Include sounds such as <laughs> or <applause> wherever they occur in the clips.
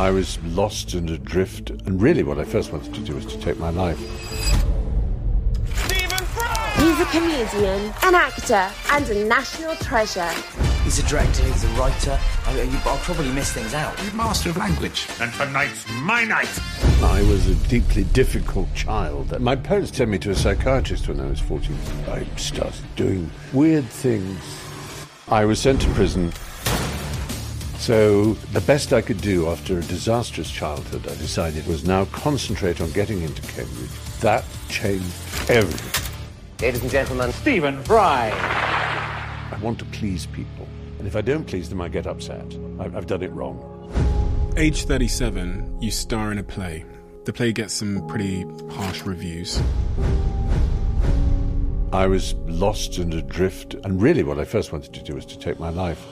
I was lost and adrift, and really what I first wanted to do was to take my life. Stephen Fry! He's a comedian, an actor, and a national treasure. He's a director, he's a writer. I, will probably miss things out. He's master of language. And tonight's my night. I was a deeply difficult child. My parents sent me to a psychiatrist when I was 14. I started doing weird things. I was sent to prison. So, the best I could do after a disastrous childhood, I decided, was now concentrate on getting into Cambridge. That changed everything. Ladies and gentlemen, Stephen Fry. I want to please people. And if I don't please them, I get upset. I've, I've done it wrong. Age 37, you star in a play. The play gets some pretty harsh reviews. I was lost and adrift, and really what I first wanted to do was to take my life.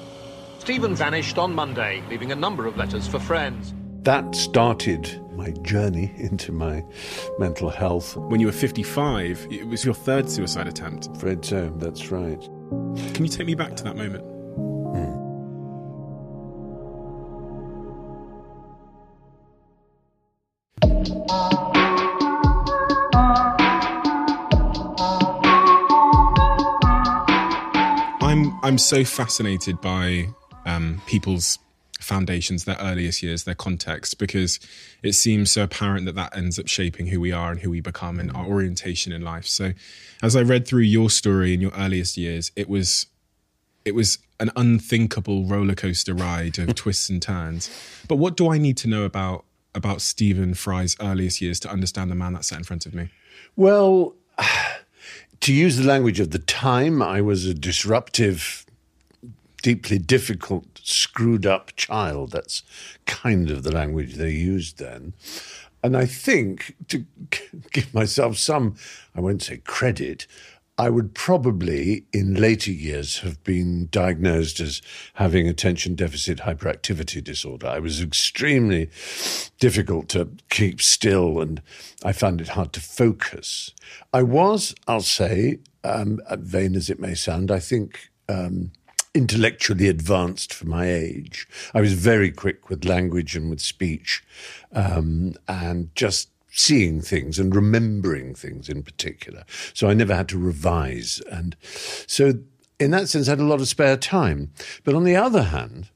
Stephen vanished on Monday, leaving a number of letters for friends. That started my journey <laughs> into my mental health. When you were 55, it was your third suicide attempt. Fred so, that's right. Can you take me back to that moment? Hmm. I'm I'm so fascinated by um, people's foundations, their earliest years, their context, because it seems so apparent that that ends up shaping who we are and who we become and our orientation in life. So, as I read through your story in your earliest years, it was it was an unthinkable roller coaster ride of <laughs> twists and turns. But what do I need to know about about Stephen Fry's earliest years to understand the man that sat in front of me? Well, <sighs> to use the language of the time, I was a disruptive, deeply difficult, screwed up child. That's kind of the language they used then. And I think to <laughs> give myself some, I won't say credit, I would probably in later years have been diagnosed as having attention deficit hyperactivity disorder. I was extremely difficult to keep still and I found it hard to focus. I was, I'll say, um, vain as it may sound, I think. Um, intellectually advanced for my age. I was very quick with language and with speech, um, and just seeing things and remembering things in particular. So I never had to revise. And so, in that sense, I had a lot of spare time. But on the other hand,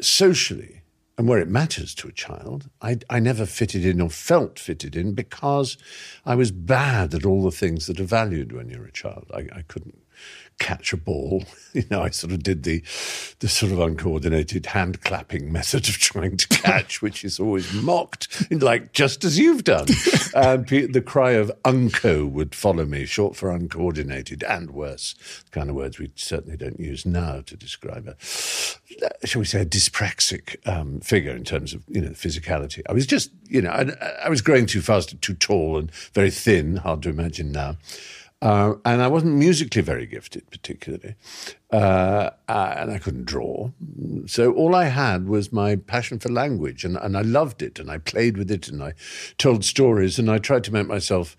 socially, and where it matters to a child, I, I never fitted in or felt fitted in because I was bad at all the things that are valued when you're a child. I, I couldn't catch a ball. <laughs> You know, I sort of did the the sort of uncoordinated hand clapping method of <laughs> trying to catch, which is always mocked, like just as you've done. <laughs> and the cry of unco would follow me, short for uncoordinated and worse, the kind of words we certainly don't use now to describe a, shall we say, a dyspraxic um, figure in terms of you know physicality. I was just, you know, I, I was growing too fast, too tall, and very thin. Hard to imagine now. Uh, and I wasn't musically very gifted, particularly. Uh, uh, and I couldn't draw. So all I had was my passion for language, and, and I loved it, and I played with it, and I told stories, and I tried to make myself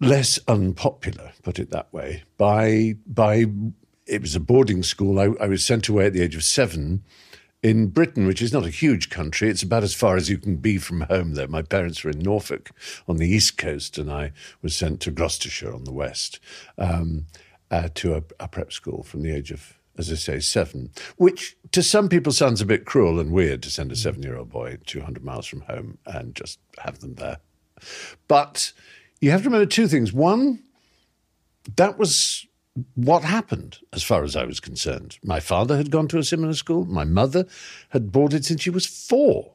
less unpopular, put it that way, by, by it was a boarding school. I, I was sent away at the age of seven in Britain, which is not a huge country. It's about as far as you can be from home there. My parents were in Norfolk on the east coast, and I was sent to Gloucestershire on the west um, uh, to a, a prep school from the age of, as I say, seven, which to some people sounds a bit cruel and weird to send a seven year old boy 200 miles from home and just have them there. But you have to remember two things. One, that was what happened as far as I was concerned. My father had gone to a similar school. My mother had boarded since she was four.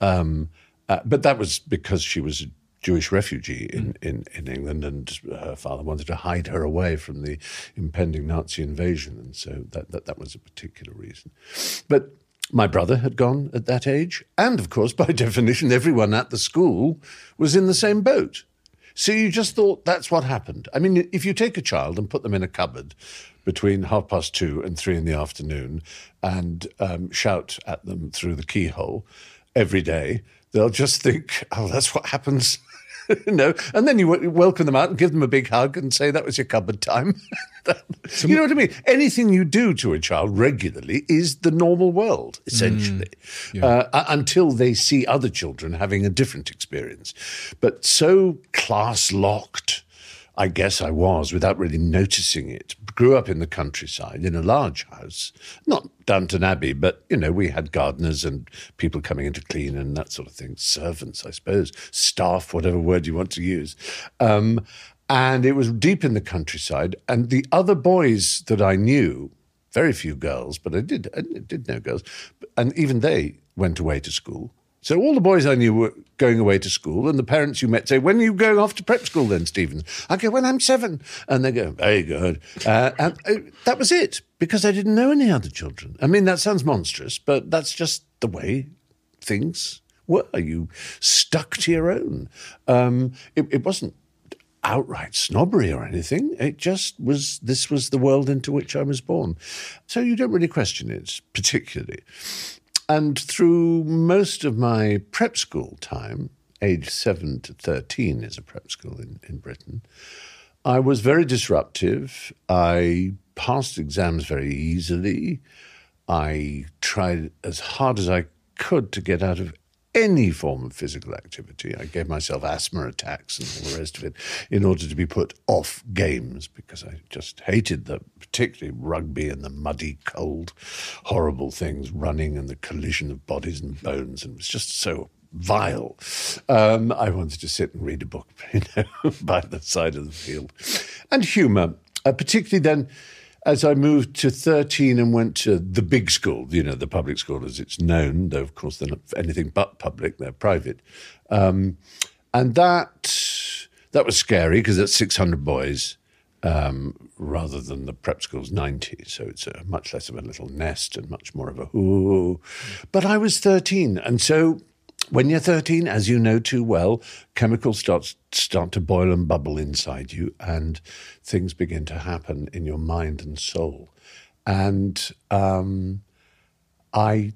Um, uh, but that was because she was a Jewish refugee in, in, in England, and her father wanted to hide her away from the impending Nazi invasion. And so that, that, that was a particular reason. But my brother had gone at that age. And of course, by <laughs> definition, everyone at the school was in the same boat. So you just thought that's what happened. I mean, if you take a child and put them in a cupboard between half past two and three in the afternoon and um, shout at them through the keyhole every day, they'll just think, oh, that's what happens <laughs> no, and then you welcome them out and give them a big hug and say that was your cupboard time. <laughs> you know what I mean? Anything you do to a child regularly is the normal world, essentially, uh, until they see other children having a different experience. But so class locked. I guess I was without really noticing it. Grew up in the countryside in a large house, not Downton Abbey, but you know we had gardeners and people coming in to clean and that sort of thing. Servants, I suppose, staff, whatever word you want to use. Um, and it was deep in the countryside. And the other boys that I knew, very few girls, but I did I did know girls, and even they went away to school. So all the boys I knew were going away to school, and the parents you met say, "When are you going off to prep school then, Stephen?" I go, "When I'm seven. and they go, "Very good." Uh, and uh, that was it because I didn't know any other children. I mean, that sounds monstrous, but that's just the way things were. You stuck to your own. Um, it, it wasn't outright snobbery or anything. It just was, this was the world into which I was born. So you don't really question it particularly. And through most of my prep school time, age 7 to 13 is a prep school in, in Britain, I was very disruptive. I passed exams very easily. I tried as hard as I could to get out of any form of physical activity. I gave myself asthma attacks and all the rest of it in order to be put off games because I just hated the particularly rugby and the muddy, cold, horrible things, running and the collision of bodies and bones, and it was just so vile. Um, I wanted to sit and read a book, <laughs> you know, by the side of the field, and humour, uh, particularly then as I moved to 13 and went to the big school, you know, the public school as it's known, though of course they're not anything but public, they're private. Um, and that that was scary because it's 600 boys um, rather than the prep school's 90. So it's a much less of a little nest and much more of a ooh. But I was 13. And so when you're 13, as you know too well, chemicals start, start to boil and bubble inside you, and things begin to happen in your mind and soul. And um, I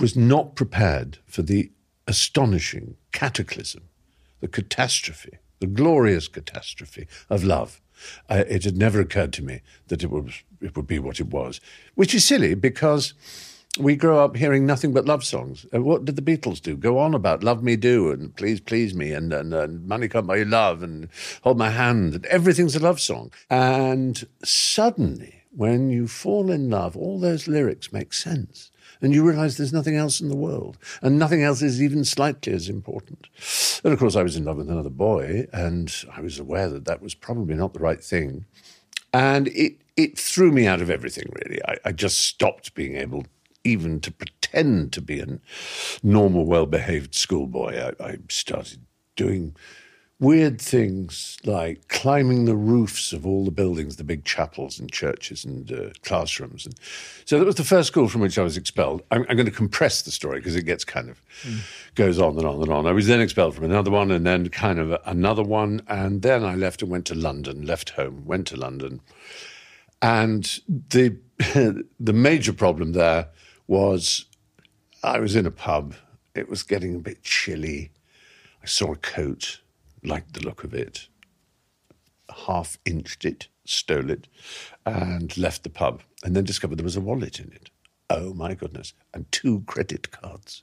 was not prepared for the astonishing cataclysm, the catastrophe, the glorious catastrophe of love. Uh, it had never occurred to me that it would, it would be what it was, which is silly because we grow up hearing nothing but love songs. Uh, what did the Beatles do? Go on about "Love Me Do" and "Please Please Me" and and, and "Money Buy You Love" and "Hold My Hand" and everything's a love song. And suddenly, when you fall in love, all those lyrics make sense. And you realize there's nothing else in the world, and nothing else is even slightly as important. And of course, I was in love with another boy, and I was aware that that was probably not the right thing. And it, it threw me out of everything, really. I, I just stopped being able even to pretend to be a normal, well behaved schoolboy. I, I started doing weird things like climbing the roofs of all the buildings, the big chapels and churches and uh, classrooms. And so that was the first school from which I was expelled. I'm, I'm going to compress the story because it gets kind of goes on and on and on. I was then expelled from another one and then kind of another one. And then I left and went to London, left home, went to London. And the, <laughs> the major problem there was I was in a pub. It was getting a bit chilly. I saw a coat, liked the look of it, half inched it, stole it, and left the pub. And then discovered there was a wallet in it. Oh my goodness. And two credit cards.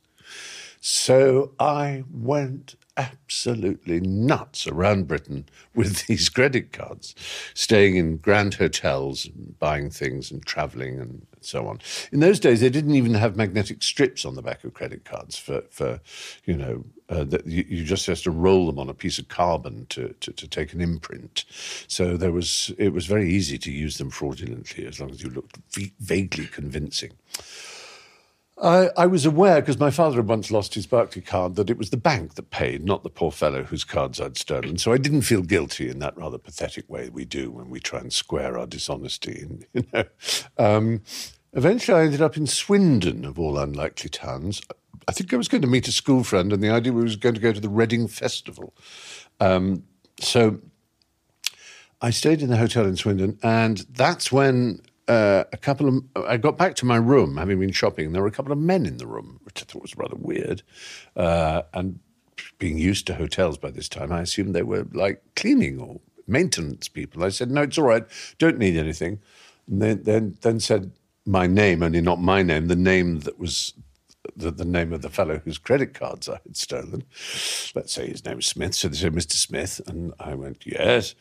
So I went absolutely nuts around Britain with <laughs> these credit cards, staying in grand hotels and buying things and traveling and so on. In those days, they didn't even have magnetic strips on the back of credit cards for, for you know, uh, that you, you, just have to roll them on a piece of carbon to, to, to, take an imprint. So there was, it was very easy to use them fraudulently as long as you looked v- vaguely convincing. I, I, was aware, because my father had once lost his Barclaycard, that it was the bank that paid, not the poor fellow whose cards I'd stolen. So I didn't feel guilty in that rather pathetic way we do when we try and square our dishonesty. And, <laughs> you know, um, eventually I ended up in Swindon, of all unlikely towns. I think I was going to meet a school friend, and the idea was going to go to the Reading Festival. Um, so I stayed in the hotel in Swindon, and that's when uh, a couple of. I got back to my room, having been shopping. And there were a couple of men in the room, which I thought was rather weird, uh, and being used to hotels by this time, I assumed they were like cleaning or maintenance people. I said, "No, it's all right. Don't need anything." And then then then said my name, only not my name, the name that was the, the name of the fellow whose credit cards I had stolen. Let's say his name was Smith. So they said, Mr. Smith. And I went, yes.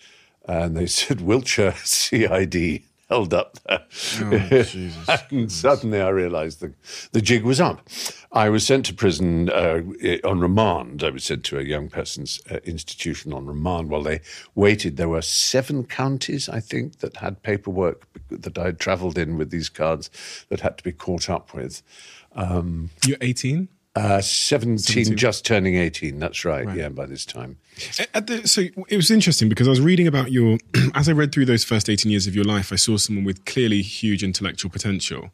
And they <laughs> said, Wiltshire CID held up there. Oh, <laughs> and suddenly I realized the, the jig was up. I was sent to prison uh, on remand. I was sent to a young person's uh, institution on remand while they waited. There were seven counties, I think, that had paperwork that I had traveled in with these cards that had to be caught up with. Um, You're 18? Uh, 17, 17. just turning 18. That's right, Yeah, by this time. At the, so it was interesting because I was reading about your, <clears throat> as I read through those first 18 years of your life, I saw someone with clearly huge intellectual potential,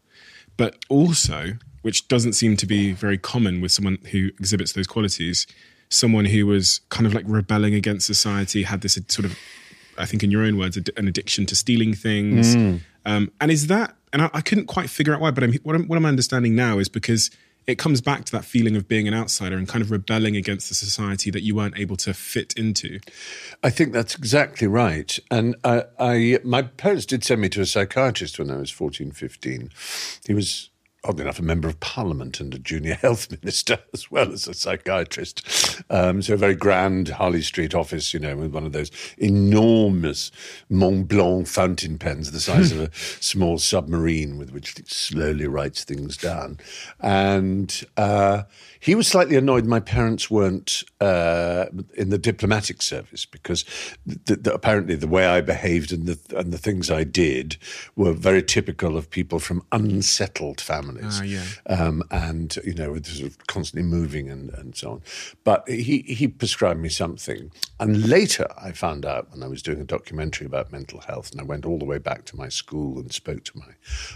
but also, which doesn't seem to be very common with someone who exhibits those qualities, someone who was kind of like rebelling against society, had this sort of, I think in your own words, an addiction to stealing things. Um, and is that, and I, I couldn't quite figure out why, but I'm, what, I'm, what I'm understanding now is because it comes back to that feeling of being an outsider and kind of rebelling against the society that you weren't able to fit into. I think that's exactly right. And I, I, my parents did send me to a psychiatrist when I was 14, 15. He was oddly enough, a member of parliament and a junior <laughs> health minister, as well as a psychiatrist. Um, so a very grand Harley Street office, you know, with one of those enormous Mont Blanc fountain pens the size of a <laughs> small submarine with which it slowly writes things down. And uh, he was slightly annoyed my parents weren't uh, in the diplomatic service because th- th- apparently the way I behaved and the, and the things I did were very typical of people from unsettled families. Ah, yeah. Um, and, you know, with sort of constantly moving and, and so on. But he, he prescribed me something. And later I found out when I was doing a documentary about mental health, and I went all the way back to my school and spoke to my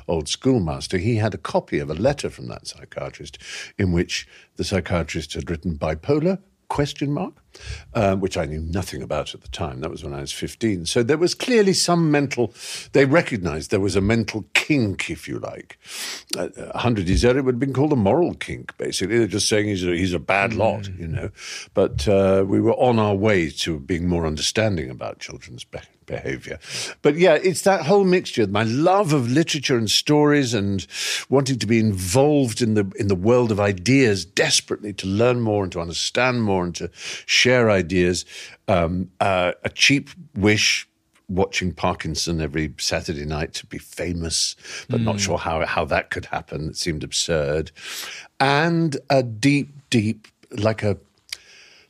old schoolmaster, he had a copy of a letter from that psychiatrist in which the psychiatrist had written bipolar question mark um, which i knew nothing about at the time. That was when i was 15 so there was clearly some mental they recognized there was a mental kink if you like. Uh, 100 years earlier it would have been called a moral kink basically. They're just saying he's a, he's a bad lot you know. But uh, we were on our way to being more understanding about children's behavior behavior. But yeah, it's that whole mixture. My love of literature and stories and wanting to be involved in the in the world of ideas desperately to learn more and to understand more and to share ideas. Um, uh, a cheap wish watching Parkinson every Saturday night to be famous, but not sure how how that could happen. It seemed absurd. And a deep, deep, like a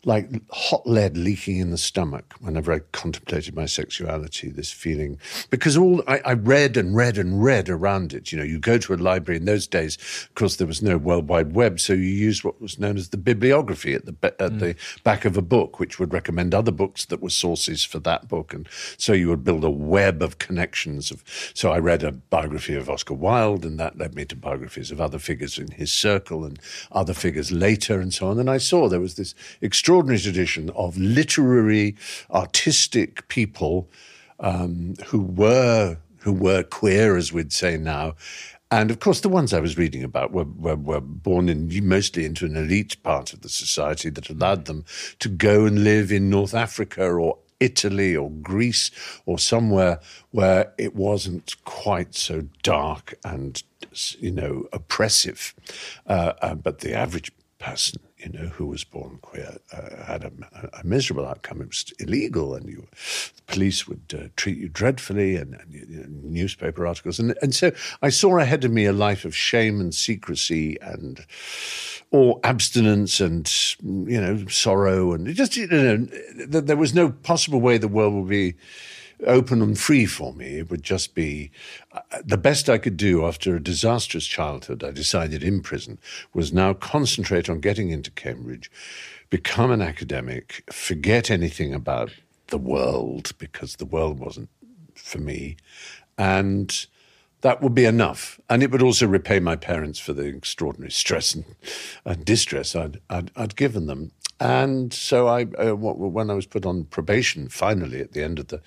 like hot lead leaking in the stomach whenever I contemplated my sexuality, this feeling. Because all I, I, read and read and read around it. You know, you go to a library in those days, of course, there was no World Wide Web, so you used what was known as the bibliography at the, at mm. the back of a book, which would recommend other books that were sources for that book. And so you would build a web of connections. Of So I read a biography of Oscar Wilde, and that led me to biographies of other figures in his circle and other figures later and so on. And I saw there was this extraordinary extraordinary tradition of literary, artistic people um, who were who were queer, as we'd say now. And of course, the ones I was reading about were, were, were born in mostly into an elite part of the society that allowed them to go and live in North Africa or Italy or Greece or somewhere where it wasn't quite so dark and you know oppressive. Uh, uh, but the average person you know, who was born queer uh, had a, a, miserable outcome. It was illegal, and you, the police would uh, treat you dreadfully, and, and you know, newspaper articles. And, and so I saw ahead of me a life of shame and secrecy and or abstinence and you know sorrow and just you know there was no possible way the world would be open and free for me. It would just be uh, the best I could do after a disastrous childhood. I decided in prison was now concentrate on getting into Cambridge, become an academic, forget anything about the world because the world wasn't for me, and that would be enough. And it would also repay my parents for the extraordinary stress and, and distress I'd, I'd, I'd given them. And so I, uh, when I was put on probation, finally at the end of the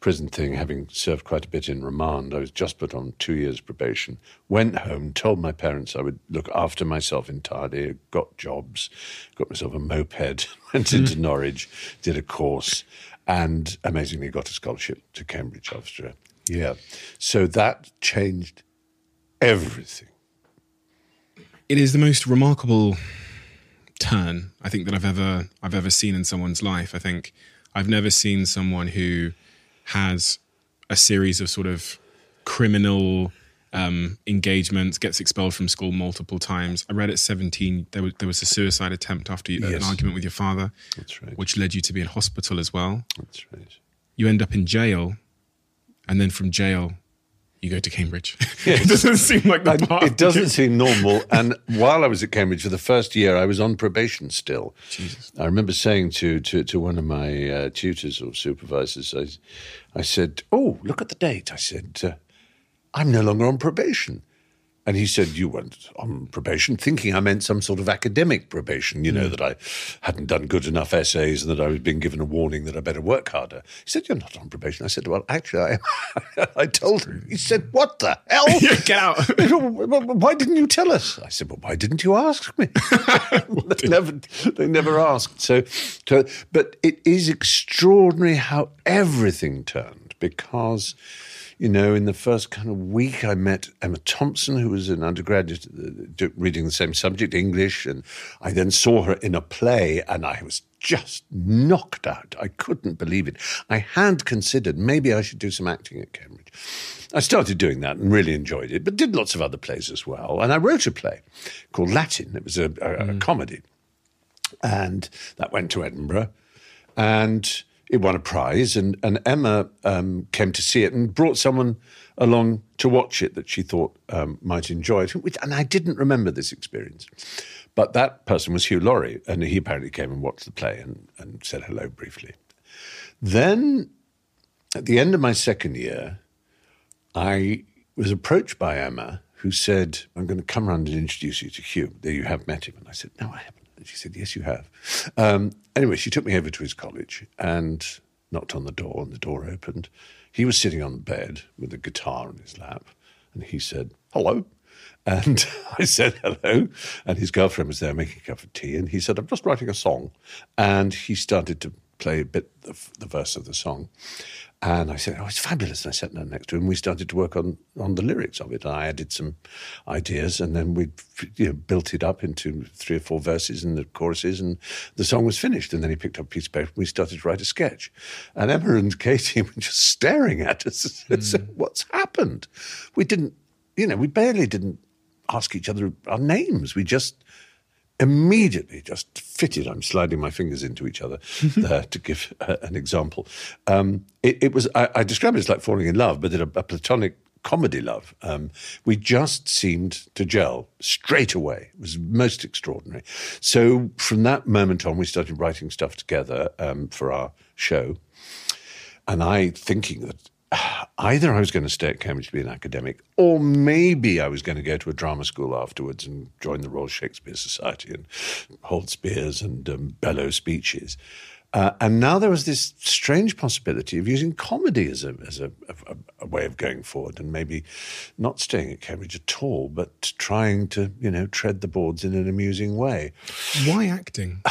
prison thing, having served quite a bit in remand, I was just put on two years probation. Went home, told my parents I would look after myself entirely. Got jobs, got myself a moped, <laughs> went into Norwich, did a course, and amazingly got a scholarship to Cambridge after Yeah. So that changed everything. It is the most remarkable turn I think that I've ever I've ever seen in someone's life. I think I've never seen someone who has a series of sort of criminal um, engagements, gets expelled from school multiple times. I read at 17 there was there was a suicide attempt after you, yes. an argument with your father, right. which led you to be in hospital as well. That's right. You end up in jail, and then from jail you go to Cambridge. <laughs> Yes. it doesn't seem like the path. It doesn't seem normal. And while I was at Cambridge for the first year, I was on probation still. Jesus. I remember saying to to, to one of my uh, tutors or supervisors, I, I said, "Oh, look at the date." I said, uh, "I'm no longer on probation." And he said, You went on probation, thinking I meant some sort of academic probation, you know, mm. that I hadn't done good enough essays and that I was being given a warning that I better work harder. He said, You're not on probation. I said, Well, actually, I, <laughs> I told him. He said, What the hell? <laughs> Get out. <laughs> why didn't you tell us? I said, Well, why didn't you ask me? they, never, they never asked. So, so, but it is extraordinary how everything turned because you know, in the first kind of week, I met Emma Thompson, who was an undergraduate uh, reading the same subject, English, and I then saw her in a play, and I was just knocked out. I couldn't believe it. I had considered maybe I should do some acting at Cambridge. I started doing that and really enjoyed it, but did lots of other plays as well. And I wrote a play called Latin. It was a, a, mm. a comedy, and that went to Edinburgh, and it won a prize, and, and Emma um, came to see it and brought someone along to watch it that she thought um, might enjoy it. And I didn't remember this experience. But that person was Hugh Laurie, and he apparently came and watched the play and, and said hello briefly. Then, at the end of my second year, I was approached by Emma, who said, I'm going to come around and introduce you to Hugh. There you have met him. And I said, No, I haven't. And she said, Yes, you have. Um, anyway, she took me over to his college and knocked on the door, and the door opened. He was sitting on the bed with a guitar in his lap, and he said, Hello. And <laughs> I said hello. And his girlfriend was there making a cup of tea. And he said, I'm just writing a song. And he started to play a bit of the verse of the song. And I said, "Oh, it's fabulous!" And I sat down next to him. We started to work on on the lyrics of it. And I added some ideas, and then we you know, built it up into three or four verses and the choruses, and the song was finished. And then he picked up a piece of paper, and we started to write a sketch. And Emma and Katie <laughs> were just staring at us <laughs> and said, mm. "What's happened? We didn't, you know, we barely didn't ask each other our names. We just." immediately just fitted. I'm sliding my fingers into each other <laughs> there to give uh, an example. Um, it, it, was I, I, describe it as like falling in love, but in a, a platonic comedy love. Um, we just seemed to gel straight away. It was most extraordinary. So from that moment on, we started writing stuff together um, for our show. And I thinking that either I was going to stay at Cambridge to be an academic, or maybe I was going to go to a drama school afterwards and join the Royal Shakespeare Society and hold spears and um, bellow speeches. Uh, and now there was this strange possibility of using comedy as a as a, a, a, way of going forward, and maybe not staying at Cambridge at all, but trying to you know tread the boards in an amusing way. Why acting? <sighs>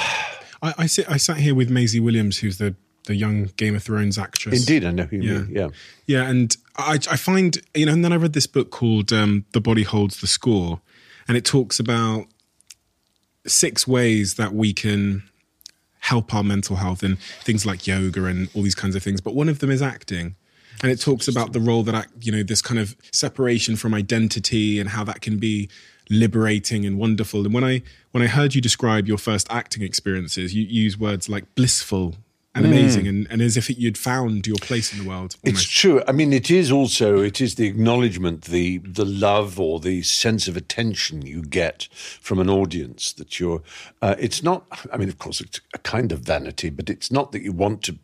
I, I, sit, I sat here with Maisie Williams, who's the the young Game of Thrones actress. Indeed, I know who you yeah. mean. Yeah, yeah, and I, I find you know, and then I read this book called um, "The Body Holds the Score," and it talks about six ways that we can help our mental health and things like yoga and all these kinds of things. But one of them is acting. And it talks about the role that, you know, this kind of separation from identity and how that can be liberating and wonderful. And when I when I heard you describe your first acting experiences, you use words like blissful and amazing, and, and as if it, you'd found your place in the world. It's true. I mean, it is also it is the acknowledgement, the the love or the sense of attention you get from an audience that you're. Uh, it's not. I mean, of course, it's a kind of vanity, but it's not that you want to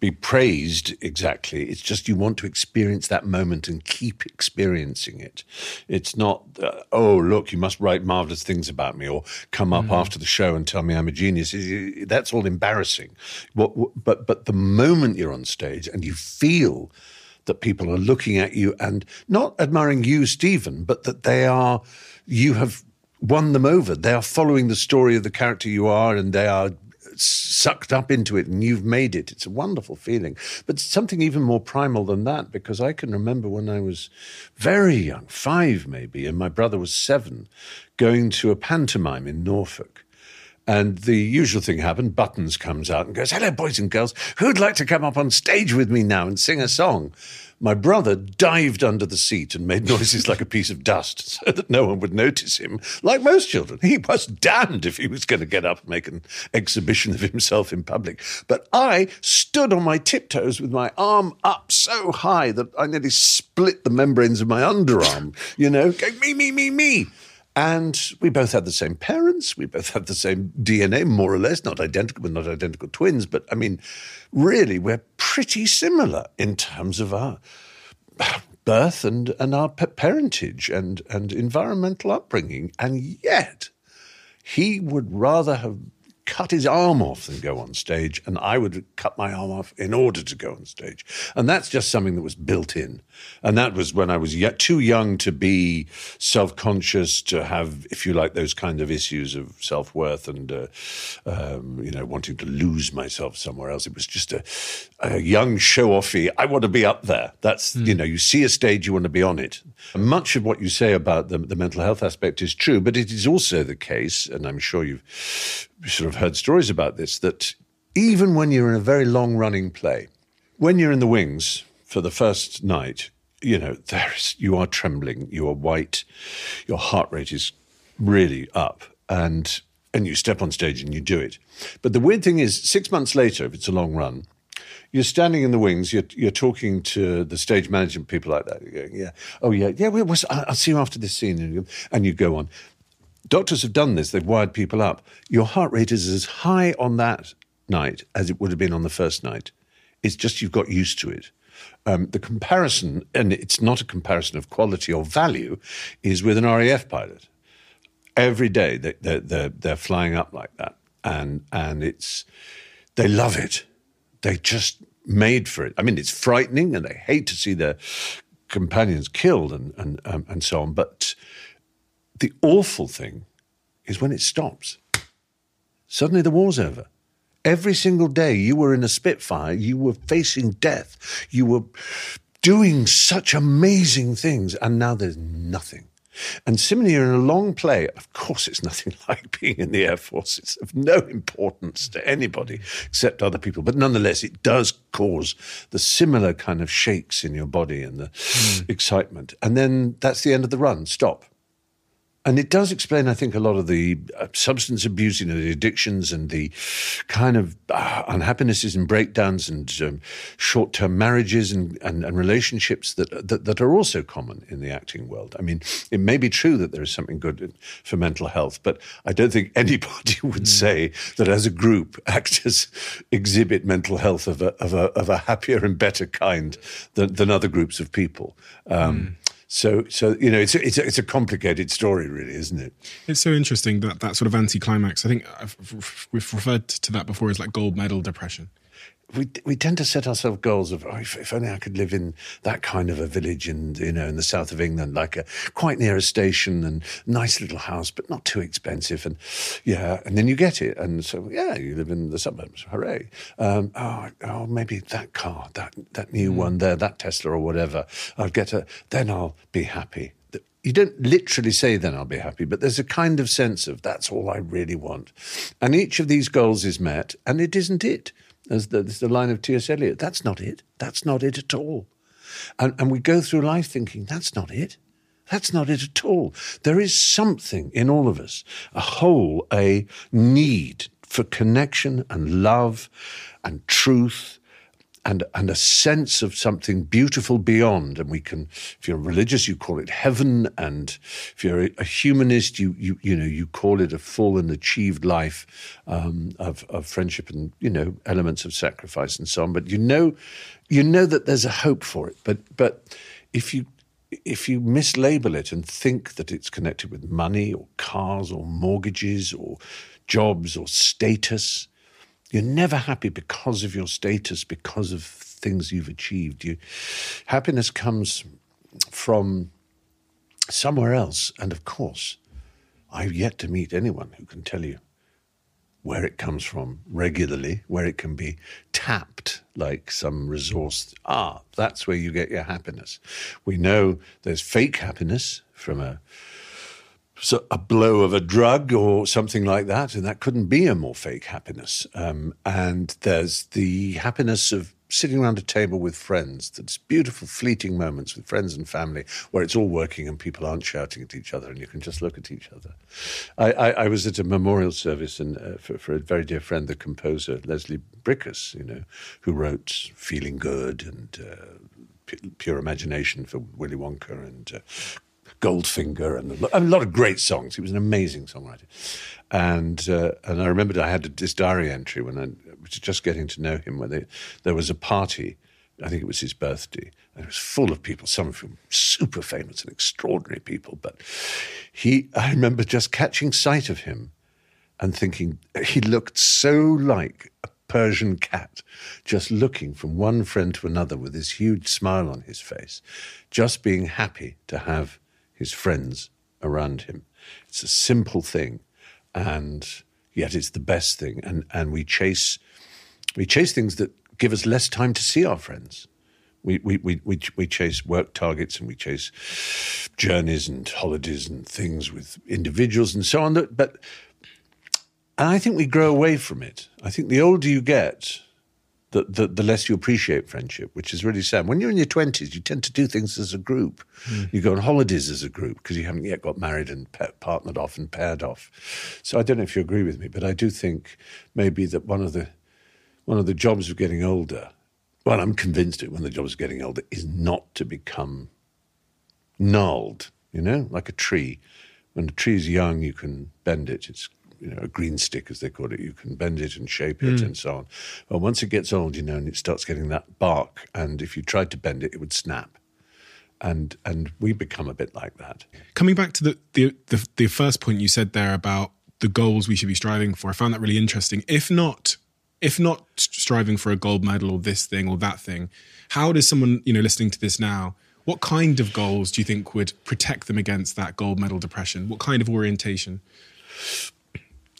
be praised exactly. It's just you want to experience that moment and keep experiencing it. It's not. Uh, oh, look, you must write marvelous things about me, or come up Mm-hmm. after the show and tell me I'm a genius. That's all embarrassing. What, what- but but the moment you're on stage and you feel that people are looking at you and not admiring you, Stephen, but that they are, you have won them over. They are following the story of the character you are and they are sucked up into it and you've made it. It's a wonderful feeling. But something even more primal than that, because I can remember when I was very young, five maybe, and my brother was seven, going to a pantomime in Norfolk. And the usual thing happened. Buttons comes out and goes, Hello, boys and girls. Who'd like to come up on stage with me now and sing a song? My brother dived under the seat and made noises <laughs> like a piece of dust <laughs> so that no one would notice him. Like most children, he was damned if he was going to get up and make an exhibition of himself in public. But I stood on my tiptoes with my arm up so high that I nearly split the membranes of my underarm, you know, going, me, me, me, me. And we both had the same parents. We both had the same DNA, more or less, not identical, but not identical twins. But I mean, really, we're pretty similar in terms of our birth and, and our parentage and, and environmental upbringing. And yet, he would rather have cut his arm off than go on stage, and I would cut my arm off in order to go on stage. And that's just something that was built in. And that was when I was yet too young to be self conscious, to have, if you like, those kind of issues of self worth and, uh, um, you know, wanting to lose myself somewhere else. It was just a, a young show offy. I want to be up there. That's, you know, you see a stage, you want to be on it. Much of what you say about the, the mental health aspect is true, but it is also the case, and I'm sure you've sort of heard stories about this, that even when you're in a very long running play, when you're in the wings for the first night, you know, there's, you are trembling, you are white, your heart rate is really up, and and you step on stage and you do it. But the weird thing is, six months later, if it's a long run, you're standing in the wings. You're, you're talking to the stage management people like that. You're going, yeah, oh yeah, yeah. well, I'll see you after this scene, and you go on. Doctors have done this. They've wired people up. Your heart rate is as high on that night as it would have been on the first night. It's just you've got used to it. Um, the comparison, and it's not a comparison of quality or value, is with an RAF pilot. Every day they, they're, they're, they're flying up like that, and and it's they love it. They just made for it. I mean, it's frightening, and they hate to see their companions killed and and um, and so on. But the awful thing is when it stops. Suddenly the war's over. Every single day you were in a Spitfire, you were facing death, you were doing such amazing things, and now there's nothing. And similarly, you're in a long play. Of course, it's nothing <laughs> like being in the Air Force. It's of no importance to anybody except other people. But nonetheless, it does cause the similar kind of shakes in your body and the hmm. excitement. And then that's the end of the run. Stop. And it does explain, I think, a lot of the uh, substance abuse, you know, the addictions and the kind of uh, unhappinesses and breakdowns and um, short-term marriages and, and, and relationships that, that that are also common in the acting world. I mean, it may be true that there is something good for mental health, but I don't think <laughs> anybody would say that as a group, <laughs> actors exhibit mental health of a of a, of a happier and better kind than, than other groups of people. Um, So, so you know, it's a, it's a, it's a complicated story, really, isn't it? It's so interesting that that sort of anti-climax. I think I've, we've referred to that before as like gold medal depression. We we tend to set ourselves goals of oh, if, if only I could live in that kind of a village in you know in the south of England, like a quite near a station and nice little house, but not too expensive, and yeah, and then you get it, and so yeah, you live in the suburbs, hooray! Um, oh, oh, maybe that car, that that new one there, that Tesla or whatever, I'll get a, then I'll be happy. You don't literally say, then I'll be happy, but there's a kind of sense of that's all I really want. And each of these goals is met, and it isn't it. As the, as the line of T.S. Eliot, that's not it. That's not it at all. And, and we go through life thinking, that's not it. That's not it at all. There is something in all of us, a whole, a need for connection and love and truth and and a sense of something beautiful beyond. And we can, if you're religious, you call it heaven, and if you're a, humanist, you you you know you call it a full and achieved life um, of of friendship and you know elements of sacrifice and so on. But you know, you know that there's a hope for it. But but if you if you mislabel it and think that it's connected with money or cars or mortgages or jobs or status, you're never happy because of your status, because of things you've achieved. You, happiness comes from somewhere else. And of course, I've yet to meet anyone who can tell you where it comes from regularly, where it can be tapped like some resource. Ah, that's where you get your happiness. We know there's fake happiness from a a blow of a drug or something like that, and that couldn't be a more fake happiness. Um, and there's the happiness of sitting around a table with friends. That's beautiful, fleeting moments with friends and family where it's all working and people aren't shouting at each other and you can just look at each other. I, I, I was at a memorial service and, uh, for, for, a very dear friend, the composer Leslie Bricusse, you know, who wrote Feeling Good and uh, Pure Imagination for Willy Wonka and uh, Goldfinger and a lot of great songs. He was an amazing songwriter. And uh, and I remembered I had this diary entry when I was just getting to know him when they, there was a party. I think it was his birthday, and it was full of people, some of whom super famous and extraordinary people. But he, I remember just catching sight of him and thinking he looked so like a Persian cat, just looking from one friend to another with his huge smile on his face, just being happy to have his friends around him. It's a simple thing, and yet it's the best thing. And and we chase we chase things that give us less time to see our friends. We, we, we, we, we chase work targets and we chase journeys and holidays and things with individuals and so on. But and I think we grow away from it. I think the older you get, the, the, the, less you appreciate friendship, which is really sad. When you're in your 20s, you tend to do things as a group. Mm. You go on holidays as a group because you haven't yet got married and pe- partnered off and paired off. So I don't know if you agree with me, but I do think maybe that one of the, one of the jobs of getting older, well, I'm convinced it, one of the jobs of getting older is not to become gnarled, you know, like a tree. When a tree is young, you can bend it. It's you know, a green stick, as they call it. You can bend it and shape it mm. and so on. Well, once it gets old, you know, and it starts getting that bark, and if you tried to bend it, it would snap. And and we become a bit like that. Coming back to the the, the, the first point you said there about the goals we should be striving for, I found that really interesting. If not, if not striving for a gold medal or this thing or that thing, how does someone you know listening to this now? What kind of goals do you think would protect them against that gold medal depression? What kind of orientation?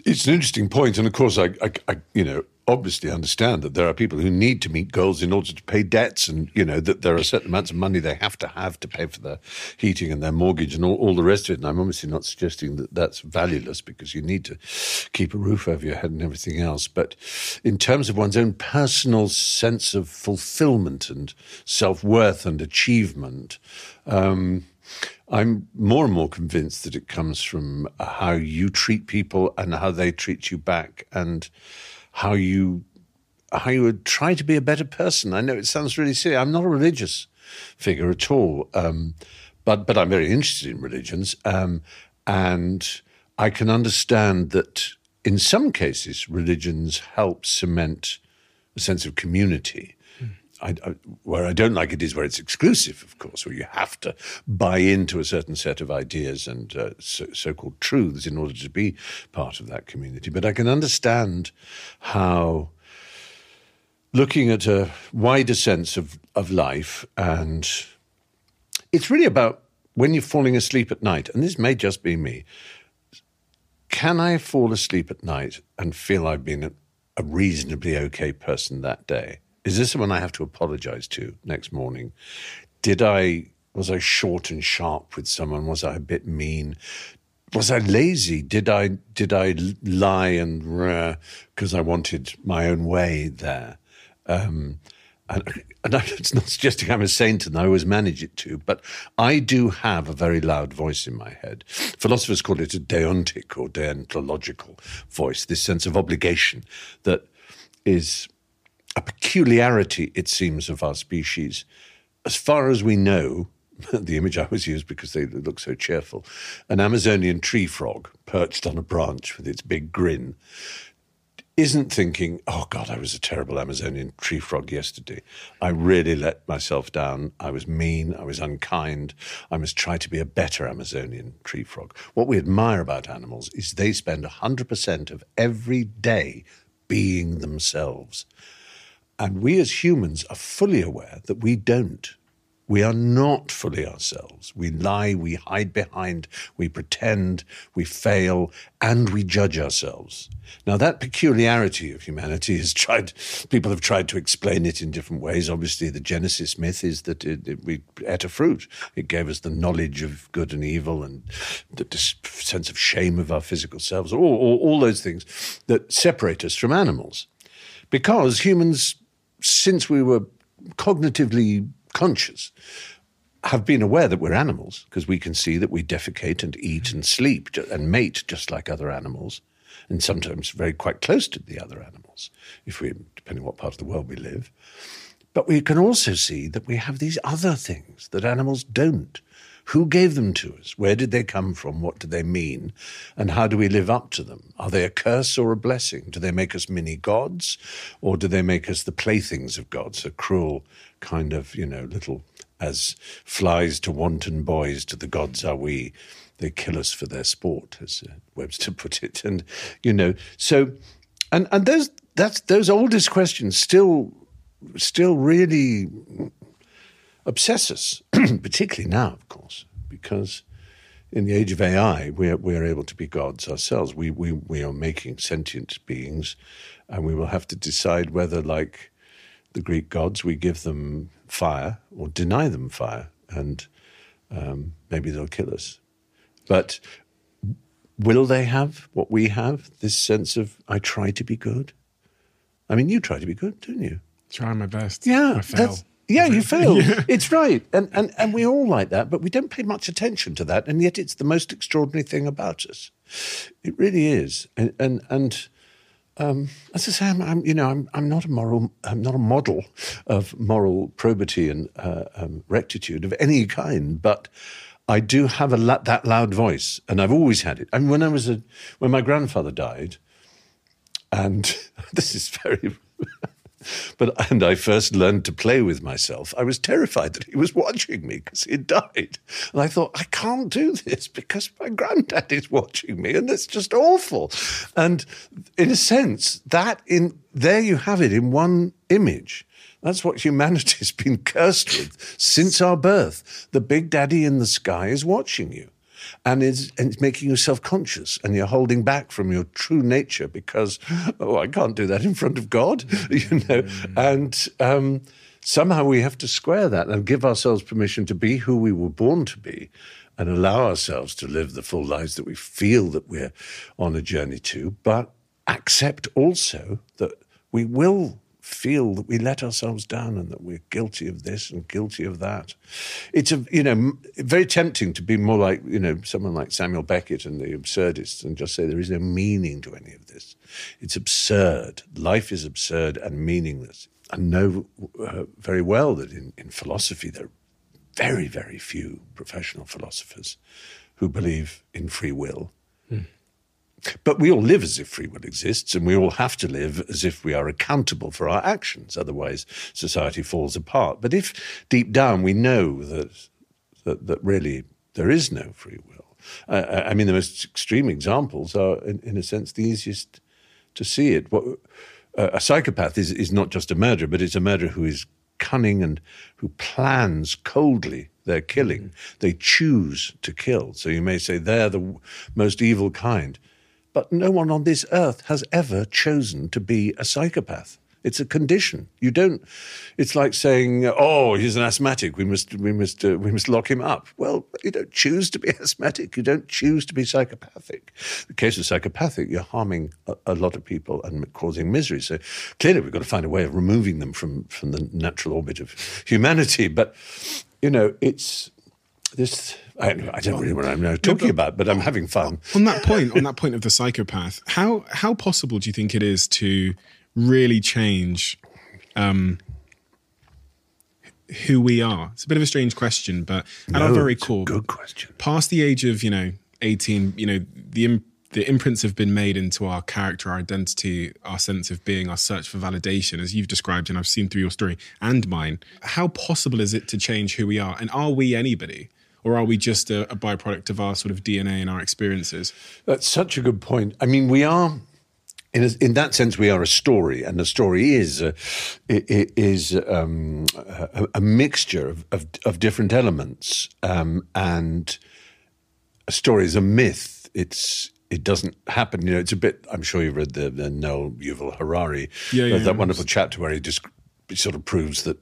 It's an interesting point, and of course, I, I, I, you know, obviously understand that there are people who need to meet goals in order to pay debts, and you know that there are certain amounts of money they have to have to pay for their heating and their mortgage and all, all the rest of it. And I'm obviously not suggesting that that's valueless because you need to keep a roof over your head and everything else. But in terms of one's own personal sense of fulfillment and self worth and achievement. Um, I'm more and more convinced that it comes from how you treat people and how they treat you back and how you how you would try to be a better person. I know it sounds really silly. I'm not a religious figure at all, um, but but I'm very interested in religions, um, and I can understand that in some cases religions help cement a sense of community I, where I don't like it is where it's exclusive, of course, where you have to buy into a certain set of ideas and uh, so, called truths in order to be part of that community. But I can understand how looking at a wider sense of, of life, and it's really about when you're falling asleep at night, and this may just be me. Can I fall asleep at night and feel I've been a, a reasonably okay person that day? Is this someone I have to apologize to next morning? Did I was I short and sharp with someone? Was I a bit mean? Was I lazy? Did I did I lie and because I wanted my own way there? Um, and, and it's not suggesting I'm a saint and I always manage it to, but I do have a very loud voice in my head. Philosophers call it a deontic or deontological voice, this sense of obligation that is a peculiarity, it seems, of our species. As far as we know, <laughs> the image I always use because they look so cheerful, an Amazonian tree frog perched on a branch with its big grin isn't thinking, oh God, I was a terrible Amazonian tree frog yesterday. I really let myself down. I was mean. I was unkind. I must try to be a better Amazonian tree frog. What we admire about animals is they spend 100% of every day being themselves. And we as humans are fully aware that we don't. We are not fully ourselves. We lie, we hide behind, we pretend, we fail, and we judge ourselves. Now, that peculiarity of humanity has <laughs> tried, people have tried to explain it in different ways. Obviously, the Genesis myth is that it, it, we ate a fruit. It gave us the knowledge of good and evil and the sense of shame of our physical selves, all, all, all those things that separate us from animals. Because humans, since we were cognitively conscious have been aware that we're animals because we can see that we defecate and eat and sleep and mate just like other animals and sometimes very quite close to the other animals if we depending what part of the world we live. But we can also see that we have these other things that animals don't who gave them to us? Where did they come from? What do they mean? And how do we live up to them? Are they a curse or a blessing? Do they make us mini gods or do they make us the playthings of gods, a cruel kind of, you know, little as flies to wanton boys to the gods are we. They kill us for their sport, as uh, Webster <laughs> put it. And, you know, so, and, and those, that's, those oldest questions still, still really obsess us, <clears throat> particularly now, of course, because in the age of AI, we're, we're able to be gods ourselves. We, we, we are making sentient beings, and we will have to decide whether, like the Greek gods, we give them fire or deny them fire, and um, maybe they'll kill us. But will they have what we have? This sense of, I try to be good? I mean, you try to be good, don't you? Try my best. Yeah. I fail. Yeah, you <laughs> fail. Yeah. It's right. And, and, and we all like that, but we don't pay much attention to that. And yet it's the most extraordinary thing about us. It really is. And, and, and um, as I say, I'm, I'm, you know, I'm, I'm not a moral, I'm not a model of moral probity and uh, um, rectitude of any kind, but I do have a that loud voice, and I've always had it. I mean, when I was a, when my grandfather died, and <laughs> this is very <laughs> <laughs> but and I first learned to play with myself. I was terrified that he was watching me because he died, and I thought I can't do this because my granddad is watching me, and it's just awful. And in a sense, that in there you have it in one image. That's what humanity's <laughs> been cursed with since our birth. The big daddy in the sky is watching you and it's, and it's making you self conscious and you're holding back from your true nature because, oh, I can't do that in front of God, <laughs> you know. Mm. And um, somehow we have to square that and give ourselves permission to be who we were born to be and allow ourselves to live the full lives that we feel that we're on a journey to, but accept also that we will feel that we let ourselves down and that we're guilty of this and guilty of that. It's a you know very tempting to be more like you know someone like Samuel Beckett and the absurdists and just say there is no meaning to any of this. It's absurd. Life is absurd and meaningless. I know uh, very well that in, in philosophy there are very very few professional philosophers who believe in free will. Hmm. But we all live as if free will exists, and we all have to live as if we are accountable for our actions. Otherwise, society falls apart. But if deep down we know that that, that really there is no free will, uh, I mean, the most extreme examples are, in, in a sense, the easiest to see it. What, uh, a psychopath is, is not just a murderer, but it's a murderer who is cunning and who plans coldly their killing. Mm-hmm. They choose to kill. So you may say they're the most evil kind. But no one on this earth has ever chosen to be a psychopath. It's a condition. You don't. It's like saying, "Oh, he's an asthmatic. We must, we must, uh, we must lock him up." Well, you don't choose to be <laughs> asthmatic. You don't choose to be psychopathic. The case of psychopathic, you're harming a, a lot of people and causing misery. So clearly, we've got to find a way of removing them from from the natural orbit of humanity. But you know, it's this. I, I don't really know what I'm now talking about, but I'm having fun. on that point, on that point of the psychopath, how how possible do you think it is to really change um, who we are? It's a bit of a strange question, but at our very core, good question. past the age of you know 18, you know the the imprints have been made into our character, our identity, our sense of being, our search for validation, as you've described, and I've seen through your story and mine. How possible is it to change who we are? And are we anybody? Or are we just a, a byproduct of our sort of DNA and our experiences? That's such a good point. I mean, we are. In, a, in that sense, we are a story, and the story is uh, is um, a, a mixture of, of, of different elements, um, and a story is a myth. It's it doesn't happen. You know, it's a bit. I'm sure you've read the, the Noah Yuval Harari, Yeah, yeah, that yeah. wonderful chapter where he just sort of proves that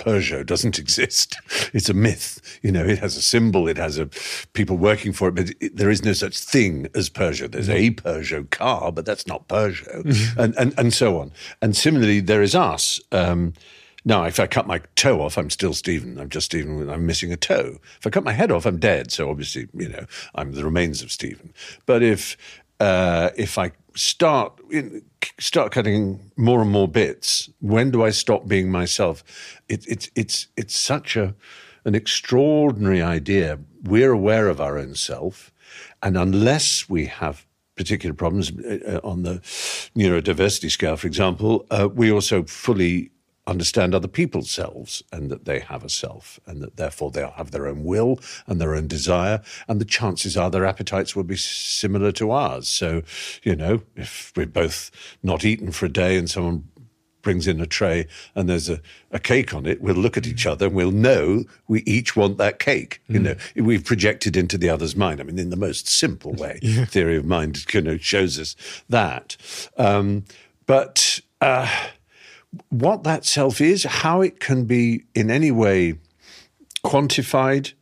Peugeot doesn't exist. It's a myth. You know, it has a symbol, it has a people working for it, but it, there is no such thing as Peugeot. There's a Peugeot car, but that's not Peugeot, and, and and so on. And similarly, there is us. Um, now, if I cut my toe off, I'm still Stephen. I'm just Stephen. I'm missing a toe. If I cut my head off, I'm dead. So obviously, you know, I'm the remains of Stephen. But if uh, if I start in, start cutting more and more bits, when do I stop being myself? It, it's it's it's such a an extraordinary idea. We're aware of our own self, and unless we have particular problems uh, on the neurodiversity scale, for example, uh, we also fully understand other people's selves and that they have a self and that therefore they'll have their own will and their own desire and the chances are their appetites will be similar to ours so you know if we're both not eaten for a day and someone brings in a tray and there's a, a cake on it, we'll look at each other and we'll know we each want that cake. You know, we've projected into the other's mind. I mean, in the most simple way, <laughs> theory of mind you know, shows us that. Um, but uh, what that self is, how it can be in any way quantified,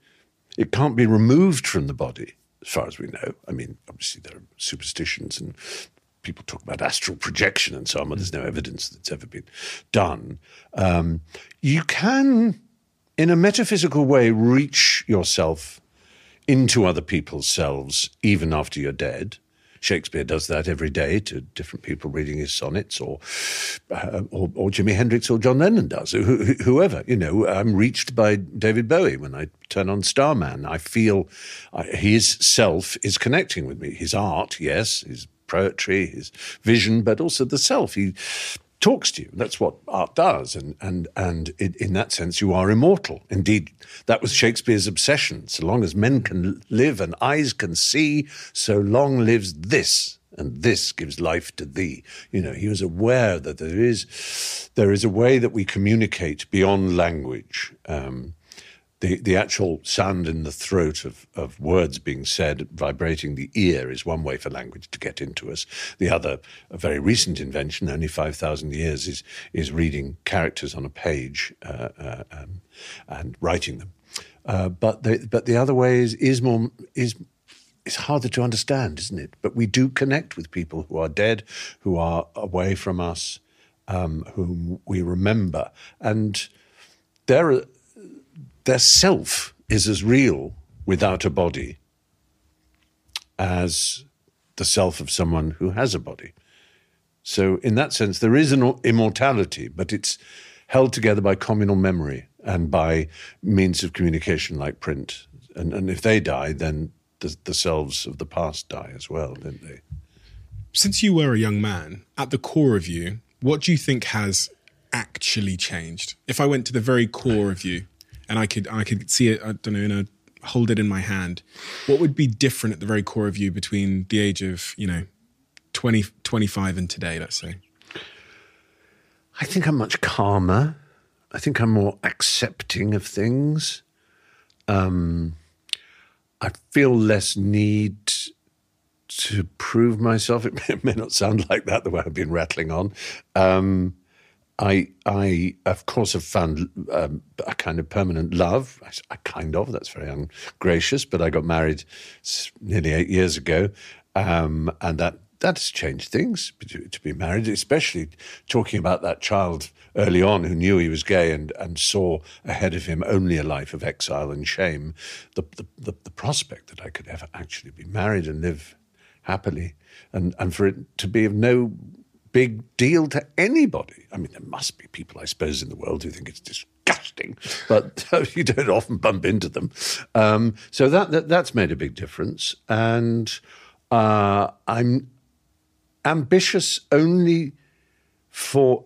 it can't be removed from the body, as far as we know. I mean, obviously, there are superstitions and people talk about astral projection and so on, but there's no evidence that's ever been done. Um, you can, in a metaphysical way, reach yourself into other people's selves even after you're dead. Shakespeare does that every day to different people reading his sonnets, or uh, or, or Jimi Hendrix or John Lennon does, whoever. You know, I'm reached by David Bowie when I turn on Starman. I feel his self is connecting with me. His art, yes, his poetry, his vision, but also the self. He talks to you. That's what art does, and and and in, in that sense, you are immortal. Indeed, that was Shakespeare's obsession. So long as men can live and eyes can see, so long lives this, and this gives life to thee. You know, he was aware that there is there is a way that we communicate beyond language. Um, the, the actual sound in the throat of, of words being said, vibrating the ear, is one way for language to get into us. The other, a very recent invention, only 5,000 years, is, is reading characters on a page uh, uh, um, and writing them. Uh, but, the, but the other way is, is more, is, is harder to understand, isn't it? But we do connect with people who are dead, who are away from us, um, whom we remember. And there are their self is as real without a body as the self of someone who has a body. So, in that sense, there is an immortality, but it's held together by communal memory and by means of communication like print. And, and if they die, then the, the selves of the past die as well, don't they? Since you were a young man, at the core of you, what do you think has actually changed? If I went to the very core of you and I could I could see it, I don't know, in a hold it in my hand, what would be different at the very core of you between the age of, you know, 20, 25 and today, let's say? I think I'm much calmer. I think I'm more accepting of things. Um, I feel less need to prove myself. <laughs> It may, not sound like that the way I've been rattling on. Um, I, I of course have found um, a kind of permanent love. I, I, kind of. That's very ungracious, but I got married nearly eight years ago, um, and that that has changed things to, to, be married, especially talking about that child early on who knew he was gay and, and saw ahead of him only a life of exile and shame. The, the, the, the prospect that I could ever actually be married and live happily, and, and for it to be of no big deal to anybody. I mean, there must be people, I suppose, in the world who think it's disgusting, but <laughs> you don't often bump into them. Um, so that, that, that's made a big difference, and uh, I'm ambitious only for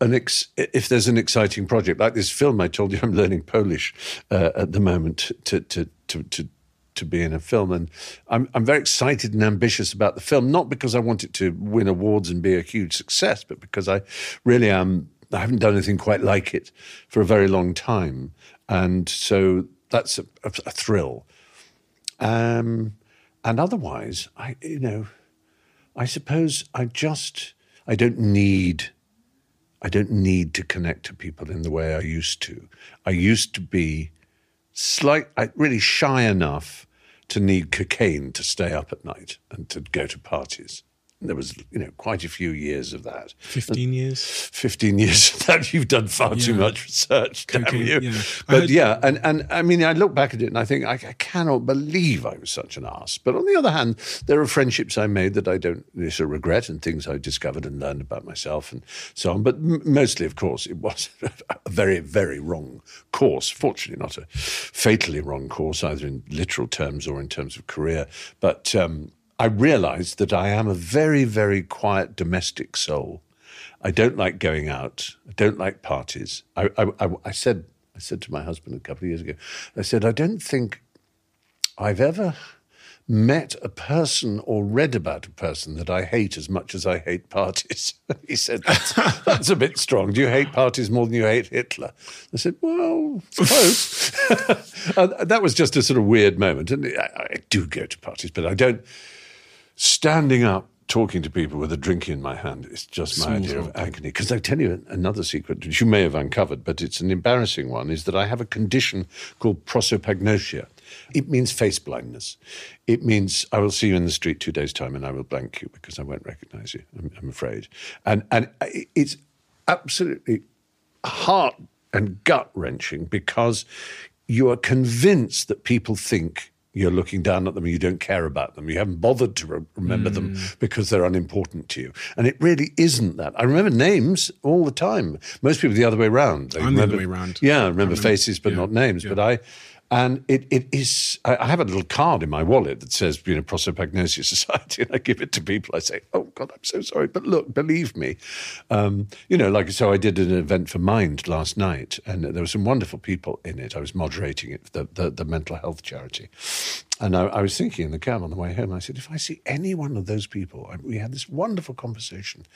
an ex- if there's an exciting project like this film. I told you I'm learning Polish uh, at the moment to to to, to to be in a film. And I'm, I'm very excited and ambitious about the film, not because I want it to win awards and be a huge success, but because I really am. I haven't done anything quite like it for a very long time, and so that's a, a, a thrill. Um, and otherwise, I you know, I suppose I just I don't need. I don't need to connect to people in the way I used to. I used to be slight, uh, really shy enough to need cocaine to stay up at night and to go to parties. There was, you know, quite a few years of that. Fifteen years. Fifteen years of that. <laughs> You've done far yeah. too much research, Cocaine, damn you. Yeah. But yeah, and and I mean, I look back at it and I think I, I, cannot believe I was such an ass. But on the other hand, there are friendships I made that I don't sort of regret, and things I discovered and learned about myself, and so on. But m- mostly, of course, it was <laughs> a very, very wrong course. Fortunately, not a fatally wrong course, either in literal terms or in terms of career. But um, I realized that I am a very, very quiet domestic soul. I don't like going out. I don't like parties. I, I, I, said, I said to my husband a couple of years ago, I said, I don't think I've ever met a person or read about a person that I hate as much as I hate parties. <laughs> he said, that's, <laughs> that's, a bit strong. Do you hate parties more than you hate Hitler? I said, well, close. <laughs> that was just a sort of weird moment. And I, I do go to parties, but I don't standing up talking to people with a drink in my hand is just my Small idea of agony. Because I tell you another secret, which you may have uncovered, but it's an embarrassing one, is that I have a condition called prosopagnosia. It means face blindness. It means I will see you in the street two days' time and I will blank you because I won't recognize you, I'm, I'm afraid. And, and it's absolutely heart and gut wrenching because you are convinced that people think you're looking down at them and you don't care about them. You haven't bothered to re- remember mm. them because they're unimportant to you. And it really isn't that. I remember names all the time. Most people the other way around. They I'm remember, the other way around. Yeah, I remember, I remember faces but yeah, not names. Yeah. But I and it, it is, I have a little card in my wallet that says, you know, Prosopagnosia Society, <laughs> and I give it to people. I say, oh, God, I'm so sorry. But look, believe me. Um, you know, like, so I did an event for Mind last night, and there were some wonderful people in it. I was moderating it, the, the, the mental health charity. And I, I, was thinking in the cab on the way home, I said, if I see any one of those people, I, we had this wonderful conversation,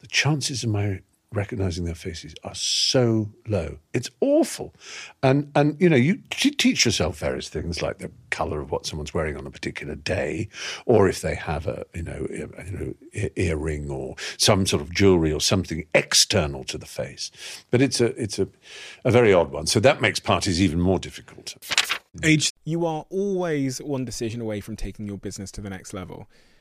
the chances of my recognizing their faces are so low. It's awful. And and you know, you teach yourself various things like the color of what someone's wearing on a particular day, or if they have a you know you know earring or some sort of jewelry or something external to the face. But it's a it's a, a very odd one. So that makes parties even more difficult. Age. You are always one decision away from taking your business to the next level.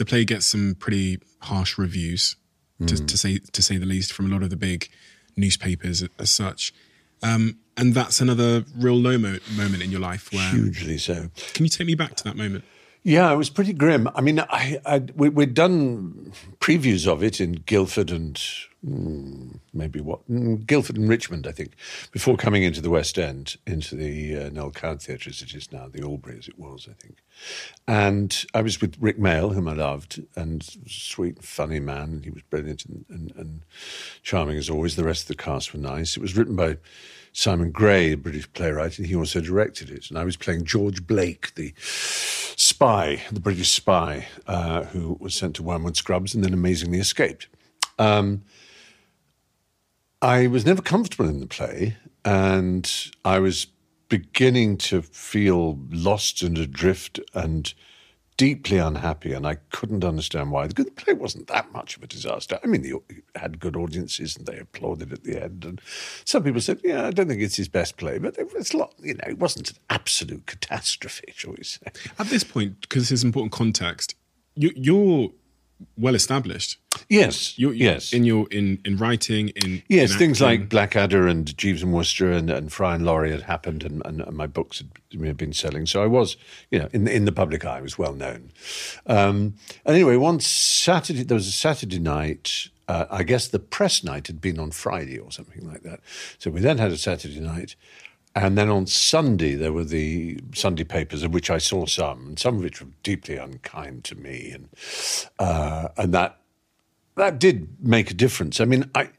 the play gets some pretty harsh reviews. to, Hmm. to say to say the least, from a lot of the big newspapers as such. Um, and that's another real low mo- moment in your life where. Hugely so. Can you take me back to that moment? Yeah, it was pretty grim. I mean, I, I we, we'd done previews of it in Guildford and maybe what Guildford and Richmond, I think, before coming into the West End, into the uh, Noel Coward Theatre as it is now, the Albery as it was, I think. And I was with Rik Mayall, whom I loved, and sweet, funny man. He was brilliant and, and, and charming as always. The rest of the cast were nice. It was written by Simon Gray, a British playwright, and he also directed it. And I was playing George Blake, the spy, the British spy, uh, who was sent to Wormwood Scrubs and then amazingly escaped. Um, I was never comfortable in the play, and I was beginning to feel lost and adrift and deeply unhappy, and I couldn't understand why. The play wasn't that much of a disaster. I mean, it had good audiences, and they applauded at the end. And some people said, "Yeah, I don't think it's his best play," but it was a lot. You know, it wasn't an absolute catastrophe, shall we say? At this point, because it's important context, you, you're well established. Yes, You're, you're yes, In your in in writing, in Yes, in things like Blackadder and Jeeves and Wooster and, and Fry and Laurie had happened, and, and, and my books had you know, been selling. So I was, you know, in the, in the public eye, I was well known. Um, and anyway, one Saturday, there was a Saturday night. Uh, I guess the press night had been on Friday or something like that. So we then had a Saturday night. And then on Sunday, there were the Sunday papers, of which I saw some, and some of which were deeply unkind to me. And, uh, and that that did make a difference. I mean, I,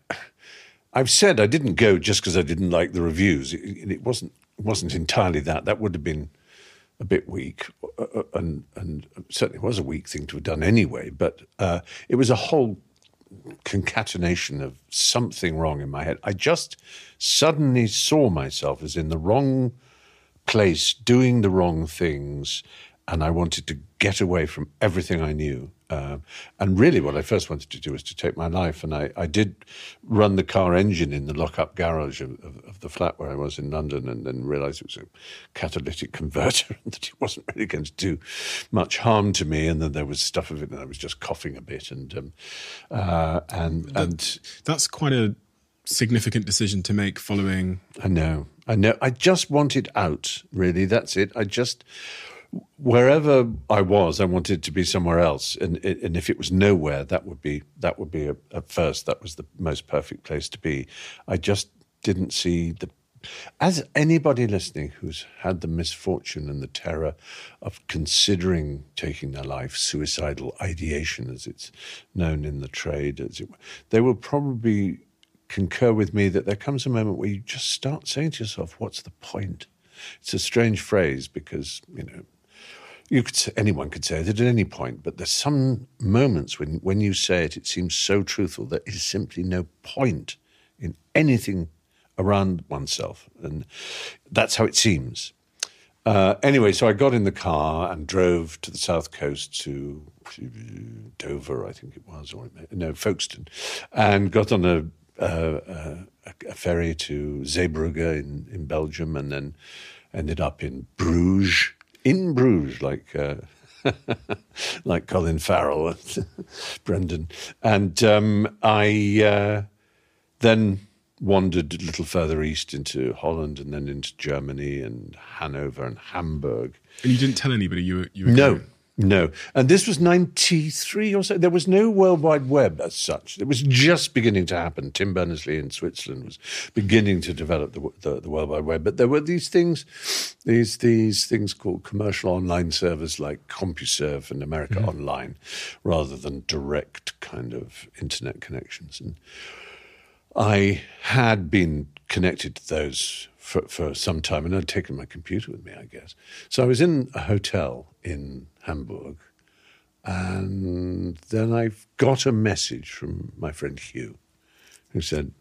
I've said I didn't go just because I didn't like the reviews. It, it wasn't wasn't entirely that. That would have been a bit weak, uh, uh, and and certainly was a weak thing to have done anyway. But uh, it was a whole concatenation of something wrong in my head. I just suddenly saw myself as in the wrong place, doing the wrong things, and I wanted to get away from everything I knew. Um, and really, what I first wanted to do was to take my life. And I, I did run the car engine in the lock-up garage of, of, of the flat where I was in London, and then realised it was a catalytic <laughs> converter and that it wasn't really going to do much harm to me. And then there was stuff of it, and I was just coughing a bit, and um, uh, and and That's quite a significant decision to make following. I know. I know. I just wanted out, really. That's it. I just, wherever I was, I wanted to be somewhere else. And, and if it was nowhere, that would be, that would be, a, at first, that was the most perfect place to be. I just didn't see the, as anybody listening who's had the misfortune and the terror of considering taking their life, suicidal ideation, as it's known in the trade, as it, they will probably concur with me that there comes a moment where you just start saying to yourself, "What's the point?" It's a strange phrase because you know you could say, anyone could say it at any point, but there's some moments when when you say it, it seems so truthful that there is simply no point in anything around oneself, and that's how it seems. Uh, anyway, so I got in the car and drove to the south coast to Dover, I think it was, or no, Folkestone, and got on a, a, a ferry to Zeebrugge in, in Belgium, and then ended up in Bruges, in Bruges, like. Uh, <laughs> like Colin Farrell, and <laughs> Brendan, and um, I uh, then wandered a little further east into Holland and then into Germany and Hanover and Hamburg. And you didn't tell anybody you were. You were No, going. No. And this was 93 or so. There was no World Wide Web as such. It was just beginning to happen. Tim Berners-Lee in Switzerland was beginning to develop the, the, the World Wide Web. But there were these things, these, these things called commercial online servers like CompuServe and America mm-hmm. Online, rather than direct kind of internet connections. And I had been connected to those for, for some time, and I'd taken my computer with me, I guess. So I was in a hotel in Hamburg, and then I got a message from my friend Hugh, who said,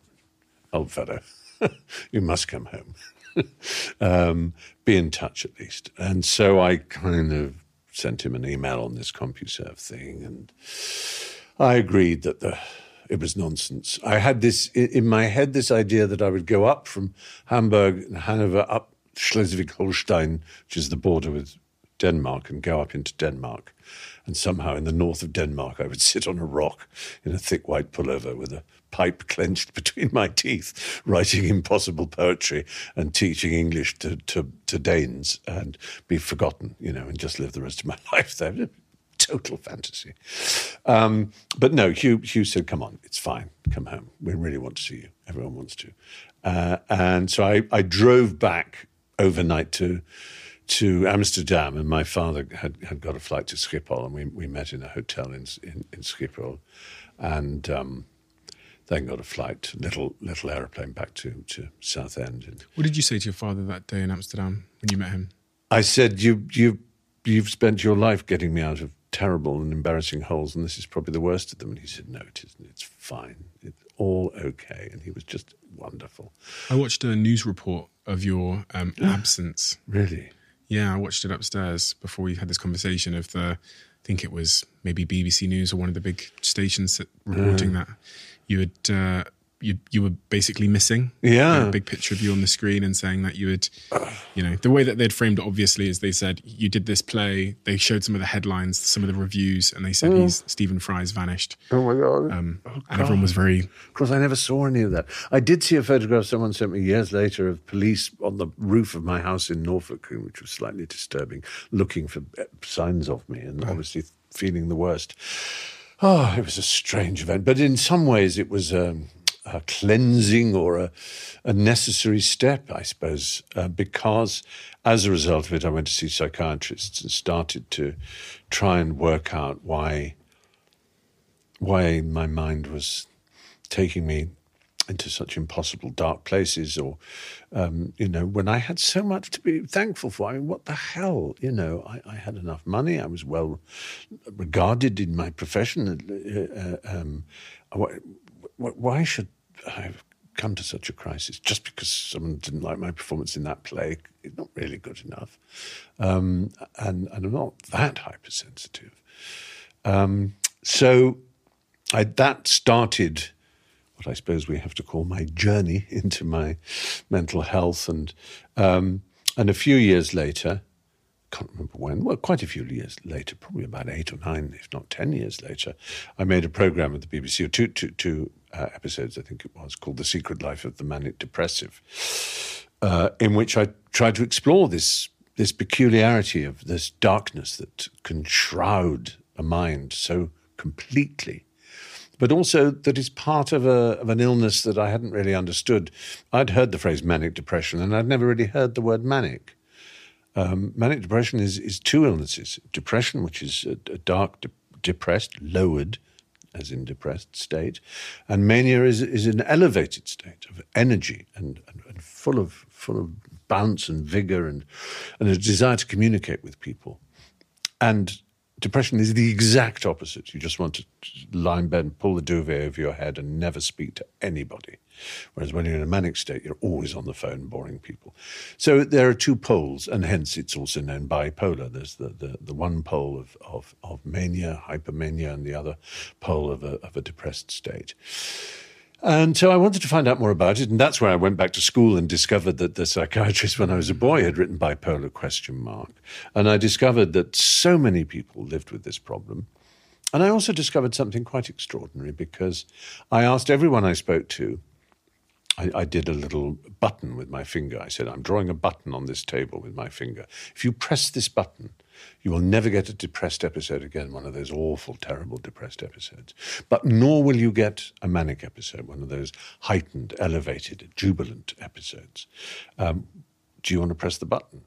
"Old fellow, <laughs> you must come home. <laughs> um, be in touch at least." And so I kind of sent him an email on this CompuServe thing, and I agreed that the it was nonsense. I had this in my head this idea that I would go up from Hamburg and Hanover up Schleswig-Holstein, which is the border with Denmark and go up into Denmark. And somehow in the north of Denmark, I would <laughs> sit on a rock in a thick white pullover with a pipe clenched <laughs> between my teeth, writing impossible poetry and teaching English to, to, to Danes and be forgotten, you know, and just live the rest of my <laughs> life there. Total fantasy. Um, but no, Hugh, Hugh said, come on, it's fine. Come home. We really want to see you. Everyone wants to. Uh, and so I, I drove back overnight to to Amsterdam, and my father had, had got a flight to Schiphol, and we, we met in a hotel in in, in Schiphol, and um, then got a flight, little little aeroplane back to to Southend. And What did you say to your father that day in Amsterdam when you met him? I said, "You you you've spent your life getting me out of terrible and embarrassing holes, and this is probably the worst of them." And he said, "No, it isn't. It's fine. It's all okay." And he was just wonderful. I watched a news report of your um, <gasps> absence. Really. Yeah, I watched it upstairs before we had this conversation of the, I think it was maybe BBC News or one of the big stations that reporting that. You had uh, you you were basically missing. Yeah. A big picture of you on the screen and saying that you had, you know, the way that they'd framed it obviously is they said you did this play. They showed some of the headlines, some of the reviews, and they said he's Stephen Fry's vanished. Oh my god. Um, and everyone was very Of course, I never saw any of that. I did see a photograph someone sent me years later of police on the roof of my house in Norfolk, which was slightly disturbing, looking for uh, signs of me and obviously feeling the worst. Oh, it was a strange event, but in some ways it was um, a cleansing or a, a necessary step, I suppose, uh, because as a result of it, I went to see psychiatrists and started to try and work out why why my mind was taking me into such impossible dark places or um, you know when i had so much to be thankful for. I mean what the hell you know i, I had enough money. I was well regarded in my profession uh, uh, um, why, should i have come to such a crisis? Just because someone didn't like my performance in that play it's not really good enough. Um, and, and i'm not that hypersensitive. Um, so I, that started what I suppose we have to call my journey <laughs> into my mental health, and um, and a few years later, can't remember when, well, quite a few years later, probably about eight or nine, if not ten years later, I made a program at the BBC, two, two, two uh, episodes, I think it was, called "The Secret Life of the Manic Depressive," uh, in which I tried to explore this this peculiarity of this darkness that can shroud a mind so completely but also that is part of, a, of an illness that I hadn't really understood. I'd heard the phrase manic depression, and I'd never really heard the word manic. Um, manic depression is, is two illnesses depression, which is a, a dark, de- depressed, lowered, as in depressed state, and mania is, is an elevated state of energy and, and, and full, of, full of bounce and vigor and, and a desire to communicate with people. And depression is the exact opposite. You just want to lie in bed and pull the duvet over your head and never speak to anybody. Whereas when you're in a manic state, you're always on the phone boring people. So there are two poles, and hence it's also known bipolar. There's the, the, the one pole of, of, of mania, hypermania, and the other pole of a, of a depressed state. And so I wanted to find out more about it, and that's where I went back to school and discovered that the psychiatrist, when I was a boy, had written bipolar question mark. And I discovered that so many people lived with this problem. And I also discovered something quite extraordinary because I asked everyone I spoke to, I, I did a little button with my finger. I said, I'm drawing a button on this table with my finger. If you press this button, you will never get a depressed episode again, one of those awful, terrible depressed episodes. But nor will you get a manic episode, one of those heightened, elevated, jubilant episodes. Um, do you want to press the button?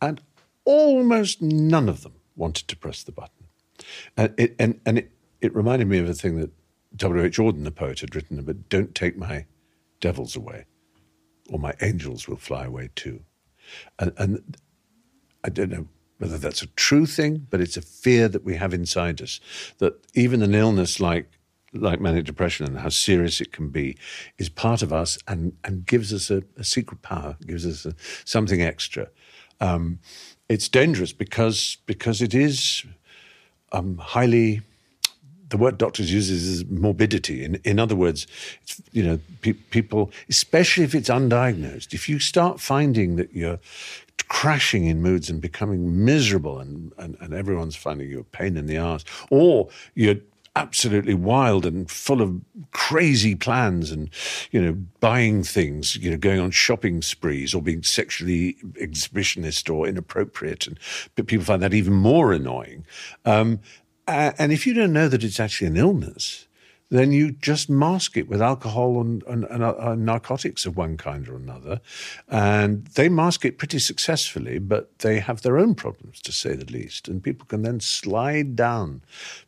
And almost none of them wanted to press the button. And it, and, and it, it reminded me of a thing that W.H. Auden, the poet, had written about don't take my devils away, or my angels will fly away too. And, and I don't know whether that's a true thing, but it's a fear that we have inside us that even an illness like like manic depression and how serious it can be is part of us and, and gives us a, a secret power, gives us a, something extra. Um, it's dangerous because because it is um, highly. The word doctors use is morbidity. In, in other words, you know, pe- people, especially if it's undiagnosed, if you start finding that you're crashing in moods and becoming miserable, and, and, and everyone's finding you a pain in the ass, or you're absolutely wild and full of crazy plans and you know buying things you know going on shopping sprees or being sexually exhibitionist or inappropriate. And but people find that even more annoying. Um, and if you don't know that it's actually an illness then you just mask it with alcohol and, and, and uh, narcotics of one kind or another. And they mask it pretty successfully, but they have their own problems, to say the least. And people can then slide down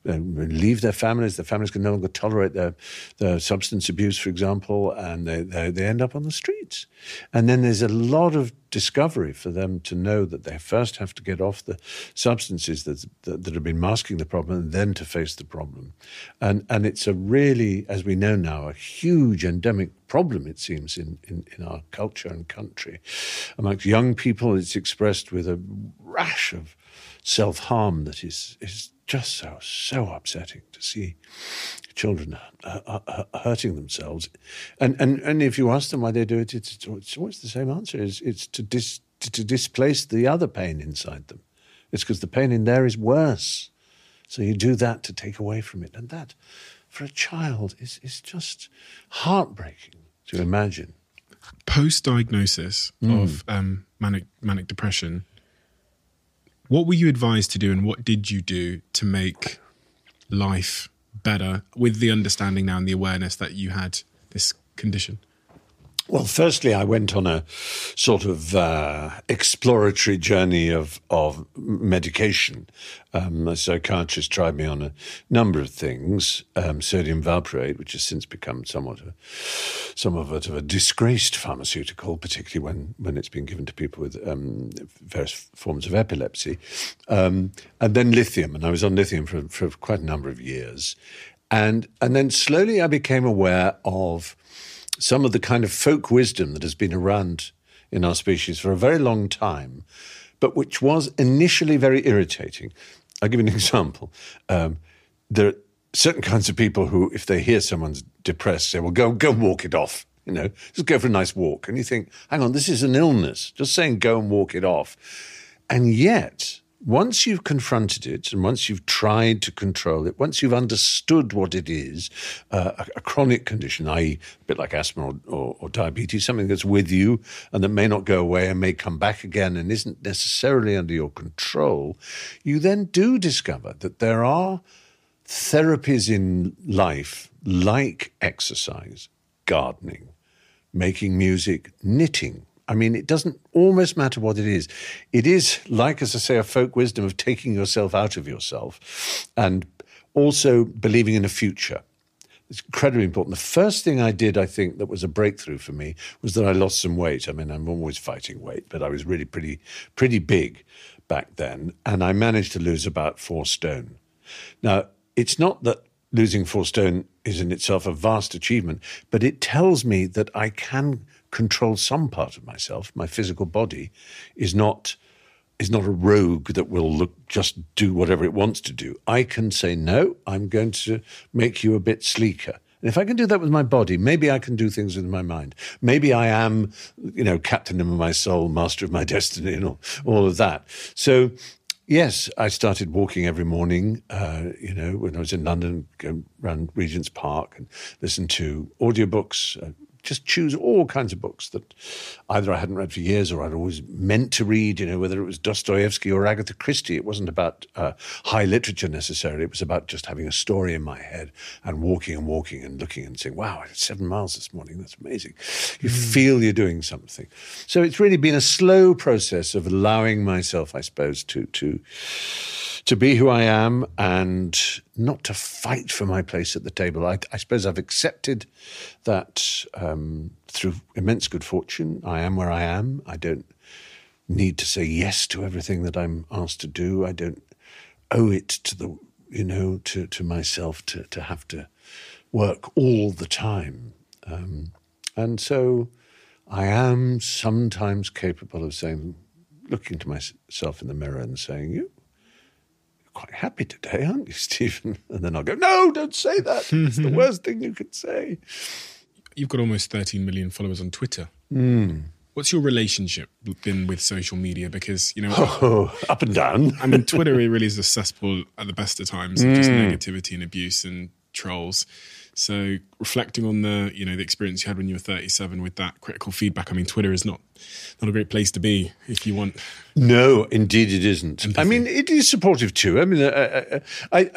and leave their families. Their families can no longer tolerate their, their substance abuse, for example, and they, they, they end up on the streets. And then there's a lot of discovery for them to know that they first have to get off the substances that, that, that have been masking the problem and then to face the problem. And, and it's a really, as we know now, a huge endemic problem, it seems, in, in, in our culture and country. Amongst young people, it's expressed with a rash of self harm that is, is just so, so upsetting to see children uh, uh, uh, hurting themselves. And, and, and if you ask them why they do it, it's, it's always the same answer. It's, it's to, dis, to, to displace the other pain inside them. It's because the pain in there is worse. So you do that to take away from it. And that, for a child, is, is just heartbreaking to imagine. Post diagnosis mm. of um, manic, manic depression, what were you advised to do and what did you do to make life better with the understanding now and the awareness that you had this condition? Well, firstly, I went on a sort of uh, exploratory journey of of medication. Um, a psychiatrist tried me on a number of things, um, sodium valproate, which has since become somewhat a, somewhat of a disgraced pharmaceutical, particularly when, when it's been given to people with um, various forms of epilepsy, um, and then lithium. And I was on lithium for, for quite a number of years, and and then slowly I became aware of some of the kind of folk wisdom that has been around in our species for a very long time, but which was initially very irritating. I'll give you an <laughs> example. Um, there are certain kinds of people who, if they hear someone's depressed, say, well, go, go and walk it off. You know, just go for a nice walk. And you think, hang on, this is an illness. Just saying go and walk it off. And yet, once you've confronted it and once you've tried to control it, once you've understood what it is, uh, a, a, chronic condition, i.e., a bit like asthma or, or, or, diabetes, something that's with you and that may not go away and may come back again and isn't necessarily under your control, you then do discover that there are therapies in life like exercise, gardening, making music, knitting I mean, it doesn't almost matter what it is. It is, like, as I say, a folk wisdom of taking yourself out of yourself and also believing in a future. It's incredibly important. The first thing I did, I think, that was a breakthrough for me was that I lost some weight. I mean, I'm always fighting weight, but I was really pretty, pretty big back then. And I managed to lose about four stone. Now, it's not that losing four stone is in itself a vast achievement, but it tells me that I can control some part of myself, my physical body, is not is not a rogue that will look just do whatever it wants to do. I can say no. I'm going to make you a bit sleeker. And if I can do that with my body, maybe I can do things with my mind. Maybe I am, you know, captain of my soul, master of my <laughs> destiny, and all, all of that. So Yes, I started walking every morning. Uh, you know, when I was in London, go around Regent's Park and listen to audiobooks, uh, just choose all kinds of books that either I hadn't read for years or I'd always meant to read, you know, whether it was Dostoevsky or Agatha Christie. It wasn't about uh, high literature necessarily. It was about just having a story in my head and walking and walking and looking and saying, wow, I did seven miles this morning. That's amazing. You mm. feel you're doing something. So it's really been a slow process of allowing myself, I suppose, to, to, to be who I am and not to fight for my place at the table. I, I suppose I've accepted that um, through immense good fortune, I am where I am. I don't need to say yes to everything that I'm asked to do. I don't owe it to the, you know, to, to myself to, to have to work all the time. Um, and so I am sometimes capable of saying, looking to myself in the mirror and saying, you quite happy today, aren't you, <laughs> Stephen? And then I'll go, no, don't say that. It's the <laughs> worst thing you could say. You've got almost 13 million followers on Twitter. Mm. What's your relationship been with social media? Because you know, Oh, <laughs> up and down. I mean, Twitter really is a cesspool at the best of times of just negativity and abuse and trolls. So reflecting on the you know the experience you had when you were 37 with that critical feedback, I mean, Twitter is not not a great place to be if you want. No, indeed it isn't. I mean, it is supportive too. I mean, uh, I, I,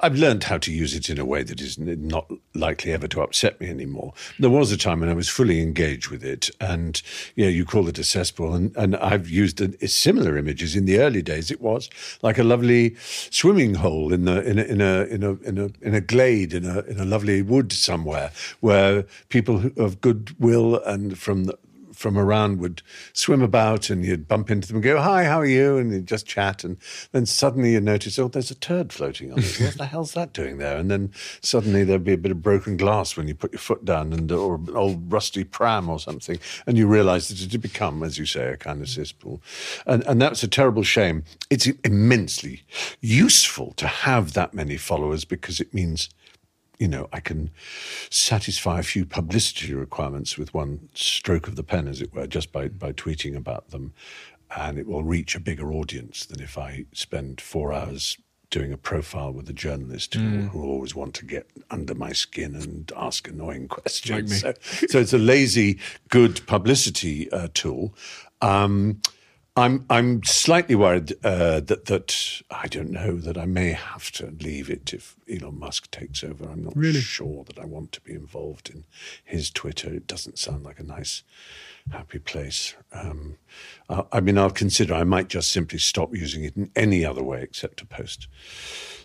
I've learned how to use it in a way that is not likely ever to upset me anymore. There was a time when I was fully engaged with it, and you know, you call it a cesspool, and, and I've used a, similar images in the early days. It was like a lovely swimming hole in the in a in a in a in a, in a glade in a in a lovely wood somewhere where people of goodwill and from the, from around would swim about and you'd bump into them and go, Hi, how are you? And you'd just chat. And then suddenly you'd notice, Oh, there's a turd floating on it. What the hell's that doing there? And then suddenly there'd be a bit of broken glass when you put your foot down and or an old rusty pram or something. And you realize that it had become, as you say, a kind of cesspool. And, and that's a terrible shame. It's immensely useful to have that many followers because it means you know, I can satisfy a few publicity requirements with one stroke of the pen, as it were, just by, by tweeting about them. And it will reach a bigger audience than if I spend four hours doing a profile with a journalist who, who always want to get under my skin and ask annoying <laughs> questions. Like So, so it's a lazy, good publicity uh, tool. Um, I'm I'm slightly worried uh, that that I don't know that I may have to leave it if Elon Musk takes over. I'm not sure that I want to be involved in his Twitter. It doesn't sound like a nice, happy place. Um, I, I mean, I'll consider. I might just simply stop using it in any other way except to post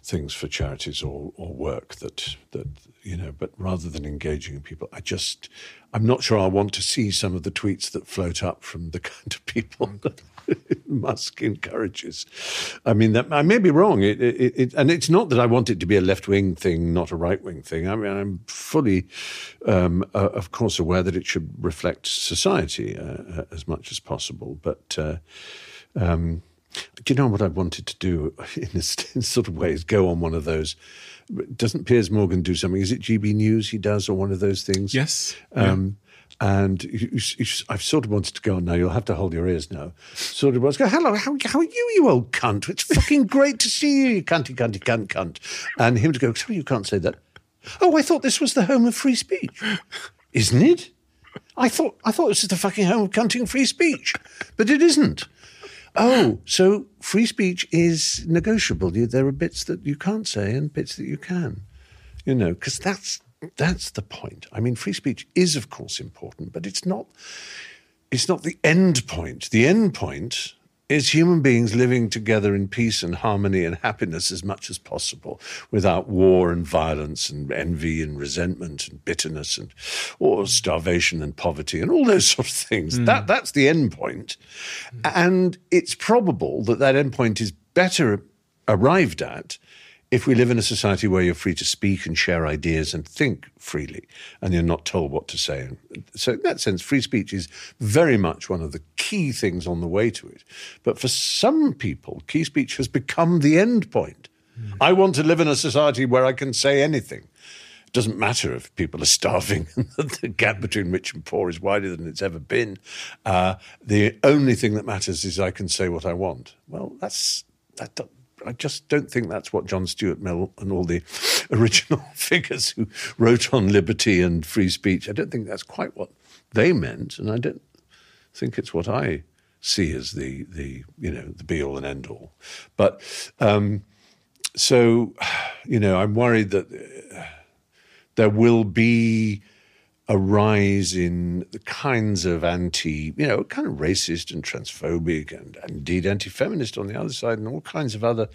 things for charities or, or work that that you know. But rather than engaging people, I just I'm not sure I want to see some of the tweets that float up from the <laughs> kind of people that <laughs> Musk encourages. I mean, that I may be wrong. It, it, it, and it's not that I want it to be a left wing thing, not a right wing thing. I mean, I'm fully, um, uh, of course, aware that it should reflect society uh, uh, as much as possible. But uh, um, do you know what I wanted to do <laughs> in a, in sort of way is Go on one of those. Doesn't Piers Morgan do something? Is it GB News he does, or one of those things? Yes. Um, And you, you, I've sort of wanted to go on now. You'll have to hold your ears now. Sort of was go. Hello, how, how are you, you old cunt? It's fucking great to see you, you cunty, cunty, cunt, cunt. And him to go. Sorry, you can't say that. Oh, I thought this was the home of free speech, isn't it? I thought I thought this is the fucking home of cunting free speech, but it isn't. Oh, so free speech is negotiable. There are bits that you can't say and bits that you can. You know, because that's that's the point. I mean, free speech is, of course, important, but it's not. It's not the end point. The end point is human beings living together in peace and harmony and happiness as much as possible, without war and violence and envy and resentment and bitterness and or starvation and poverty and all those <laughs> sort of things. Hmm. That that's the end point. point, and it's probable that that end point is better arrived at if we live in a society where you're free to speak and share ideas and think freely and you're not told what to say. So, in that sense, free speech is very much one of the key things on the way to it. But for some people, key speech has become the end point. I want to live in a society where I can say anything. It doesn't matter if people are starving. And <laughs> the gap between rich and poor is wider than it's ever been. Uh, the only thing that matters is I can say what I want. Well, that's that. I just don't think that's what John Stuart Mill and all the <laughs> original <laughs> figures who wrote on liberty and free speech. I don't think that's quite what they meant, and I don't think it's what I see as the the you know the be all and end all. But um, so <sighs> you know, I'm worried that uh, there will be a rise in the kinds of anti, you know, kind of racist and transphobic and, and indeed anti feminist on the other side, and all kinds of other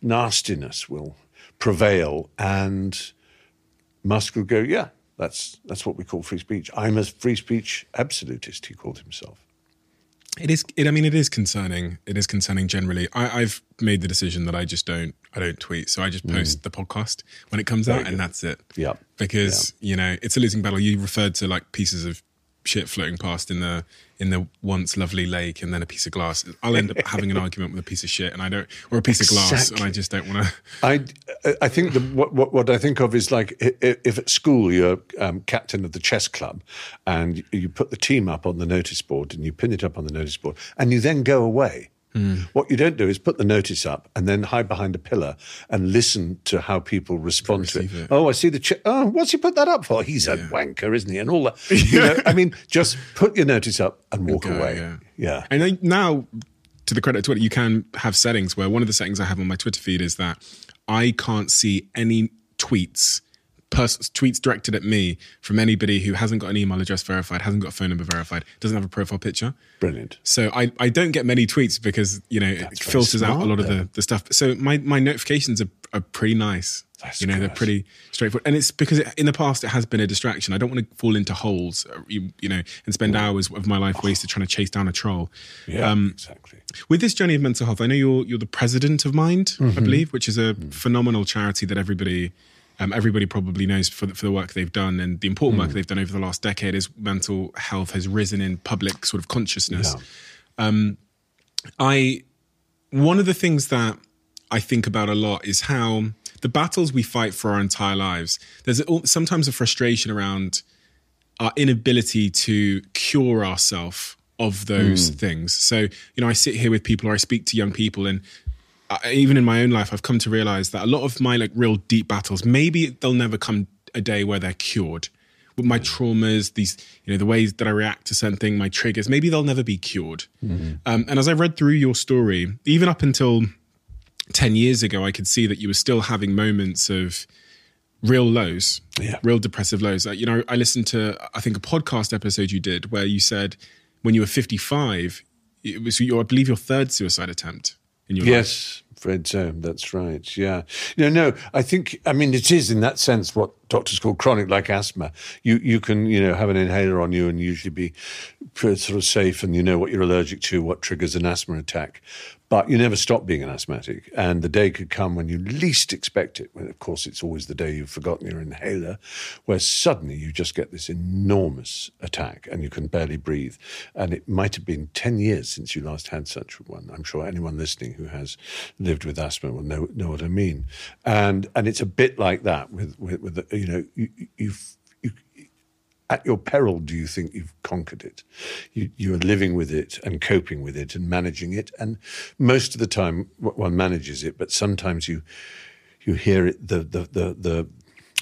nastiness will prevail. And Musk will go, yeah, that's, that's what we call free speech. I'm a free speech absolutist, he called himself. It is. It, I mean, it is concerning. It is concerning generally. I, I've made the decision that I just don't. I don't tweet, so I just mm. post the podcast when it comes out, and that's it. Yeah. Because you know it's a losing battle. You referred to like pieces of shit floating past in the in the once lovely lake, and then a piece of glass. I'll end up <laughs> having an argument with a piece of shit, and I don't, or a piece of glass, and I just don't want to. <laughs> I, I think the, what, what what I think of is like if at school you're um, captain of the chess club, and you put the team up on the notice board and you pin it up on the notice board, and you then go away. Mm. What you don't do is put the notice up and then hide behind a pillar and listen to how people respond to it. It. Oh, I see the. Ch- oh, what's he put that up for? He's a wanker, isn't he? And all that. You know, <laughs> I mean, just put your notice up and walk go, away. yeah. yeah. And I, now, to the credit of Twitter, you can have settings where one of the settings I have on my Twitter feed is that I can't see any tweets. Pers- tweets directed at me from anybody who hasn't got an email address verified, hasn't got a phone number verified, doesn't have a profile picture. Brilliant. So I, I don't get many tweets because you know it very filters out a smart, lot of the, the stuff. So my, my notifications are, are pretty nice. That's you know they're pretty straightforward, and it's because it, in the past it has been a distraction. I don't want to fall into holes, uh, you, you know, and spend hours of my life wasted trying to chase down a troll. Yeah, Um, exactly. With this journey of mental health, I know you're you're the president of Mind, Mm-hmm. I believe, which is a Mm. phenomenal charity that everybody um, everybody probably knows for the, for the work they've done and the important Mm. work they've done over the last decade. Is mental health has risen in public sort of consciousness. Um, I one of the things that I think about a lot is how the battles we fight for our entire lives. There's a, sometimes a frustration around our inability to cure ourselves of those things. So, you know, I sit here with people or I speak to young people and I, even in my own life, I've come to realize that a lot of my like real deep battles, maybe they'll never come a day where they're cured. With my traumas, these, you know, the ways that I react to certain things, my triggers, maybe they'll never be cured. Um, and as I read through your story, even up until 10 years ago, I could see that you were still having moments of real lows, Yeah. real depressive lows. Uh, You know, I listened to, I think, a podcast episode you did where you said when you were 55, it was, your, I believe, your third suicide attempt in your life. Yes, Fred Zone, that's right. Yeah. No, no, I think, I mean, it is in that sense what doctors call chronic, like asthma. You, you can, you know, have an inhaler on you and usually be sort of safe and you know what you're allergic to, what triggers an asthma attack. But you never stop being an asthmatic. And the day could come when you least expect it. When, of course, it's always the day you've forgotten your inhaler, where suddenly you just get this enormous attack and you can barely breathe. And it might have been 10 years since you last had such one. I'm sure anyone listening who has lived with asthma will know, know what I mean. And, and it's a bit like that with, with, with you know, you, you've, you, at your peril do you think you've conquered it? You, you are living with it and coping with it and managing it. And most of the time, one manages it, but sometimes you you hear it the the the, the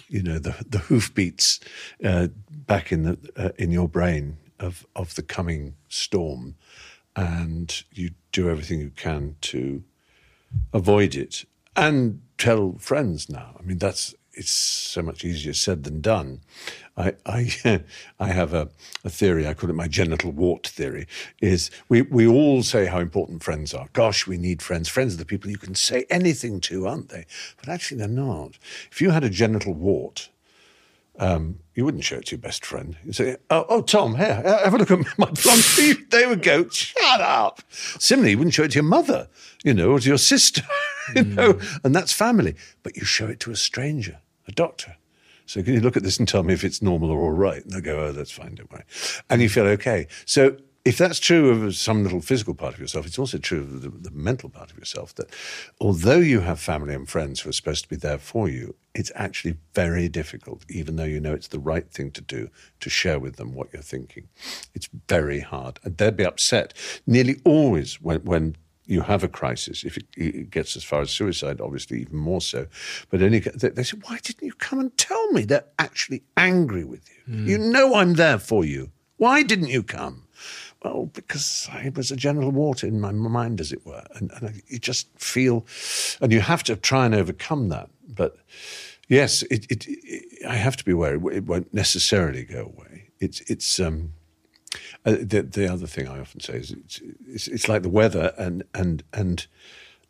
you know the the hoofbeats uh, back in the uh, in your brain of of the coming storm, and you do everything you can to avoid it and tell friends now. I mean, that's it's so much easier said than done. I I, <laughs> I have a, a theory. I call it my genital wart theory. Is we we all say how important friends are. Gosh, we need friends. Friends are the people you can say anything to, aren't they? But actually, they're not. If you had a genital wart. Um, you wouldn't show it to your best friend. You'd say, "Oh, oh Tom, here, have a look at <laughs> my blonde. There we go. Shut up." Similarly, you wouldn't show it to your mother, you know, or to your sister, <laughs> you know, and that's family. But you show it to a stranger, a doctor. So can you look at this and tell me if it's normal or all right? And they'll go, "Oh, that's fine, don't worry," and you feel okay. So if that's true of some little physical part of yourself, it's also true of the, the mental part of yourself. That although you have family and friends who are supposed to be there for you, it's actually very difficult, even though you know it's the right thing to do, to share with them what you're thinking. It's very hard. And they'd be upset nearly always when, when you have a crisis. If it, it gets as far as suicide, obviously, even more so. But only, they, they say, Why didn't you come and tell me? They're actually angry with you. You know I'm there for you. Why didn't you come? Well, because I was a general wart in my mind, as it were. And, and I- you just feel, and you have to try and overcome that. But yes, it, it, it, I have to be aware it won't necessarily go away. It's, it's, um, uh, the, the other thing I often say is it's, it's, it's like the weather, and and and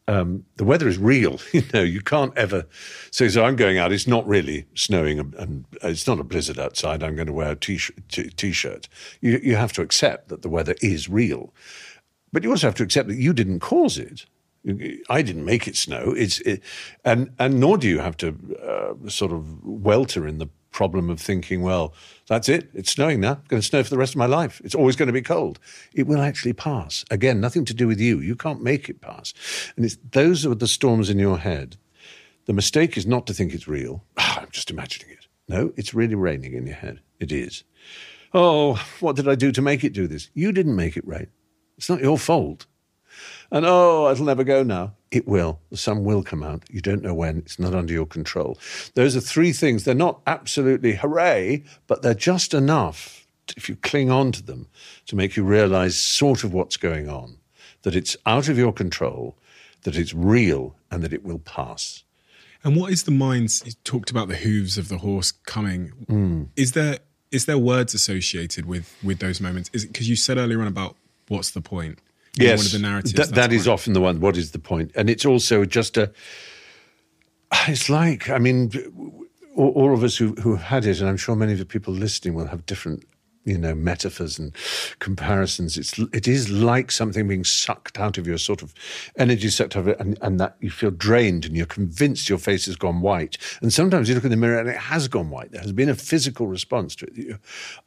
um, the weather is real. <laughs> You know, you can't ever say, "So I'm going out. It's not really snowing, and, and it's not a blizzard outside. I'm going to wear a t-shirt." T- t-shirt. You you have to accept that the weather is real, but you also have to accept that you didn't cause it. I didn't make it snow. It's it, and and nor do you have to uh, sort of welter in the problem of thinking, well, that's it. It's snowing now. It's going to snow for the rest of my life. It's always going to be cold. It will actually pass. Again, nothing to do with you. You can't make it pass. And those are the storms in your head. The mistake is not to think it's real. Ah, <sighs> I'm just imagining it. No, it's really raining in your head. It is. Oh, what did I do to make it do this? You didn't make it rain. It's not your fault. And oh, it'll never go now. It will. The sun will come out. You don't know when. It's not under your control. Those are three things. They're not absolutely hooray, but they're just enough, if you cling on to them, to make you realize sort of what's going on, that it's out of your control, that it's real, and that it will pass. And what is the mind's? You talked about the hooves of the horse coming. Mm. Is there is there words associated with with those moments? Is it because you said earlier on about what's the point? Yes, one of the narratives. That, is often the one. What is the point? And it's also just a. <sighs> It's like I mean, all, all of us who who have had it, and I'm sure many of the people listening will have different, you know, metaphors and comparisons. It's it is like something being sucked out of your sort of energy sucked out of it, and, and that you feel drained, and you're convinced your face has gone white. And sometimes you look in the mirror and it has gone white. There has been a physical response to it. You're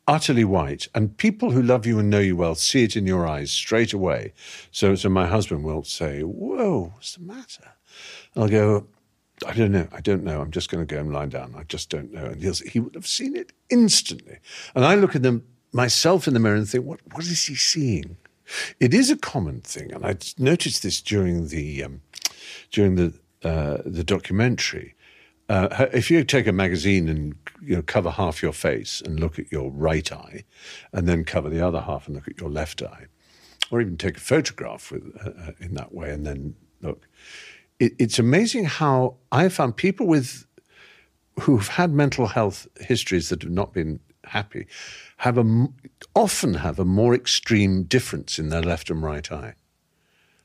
utterly white, and people who love you and know you well see it in your eyes straight away. So, so my husband will say, "Whoa, what's the matter?" I'll go. I don't know. I don't know. I'm just going to go and lie down. I just don't know. And he'll, he would have seen it instantly. And I look at them myself in the mirror and think, what, what is he seeing? It is a common thing, and I noticed this during the um, during the uh, the documentary. Uh, if you take a magazine and you know cover half your face and look at your right eye, and then cover the other half and look at your left eye, or even take a photograph with uh, uh, in that way and then look, it, it's amazing how I found people with who've had mental health histories that have not been happy have a often have a more extreme difference in their left and right eye.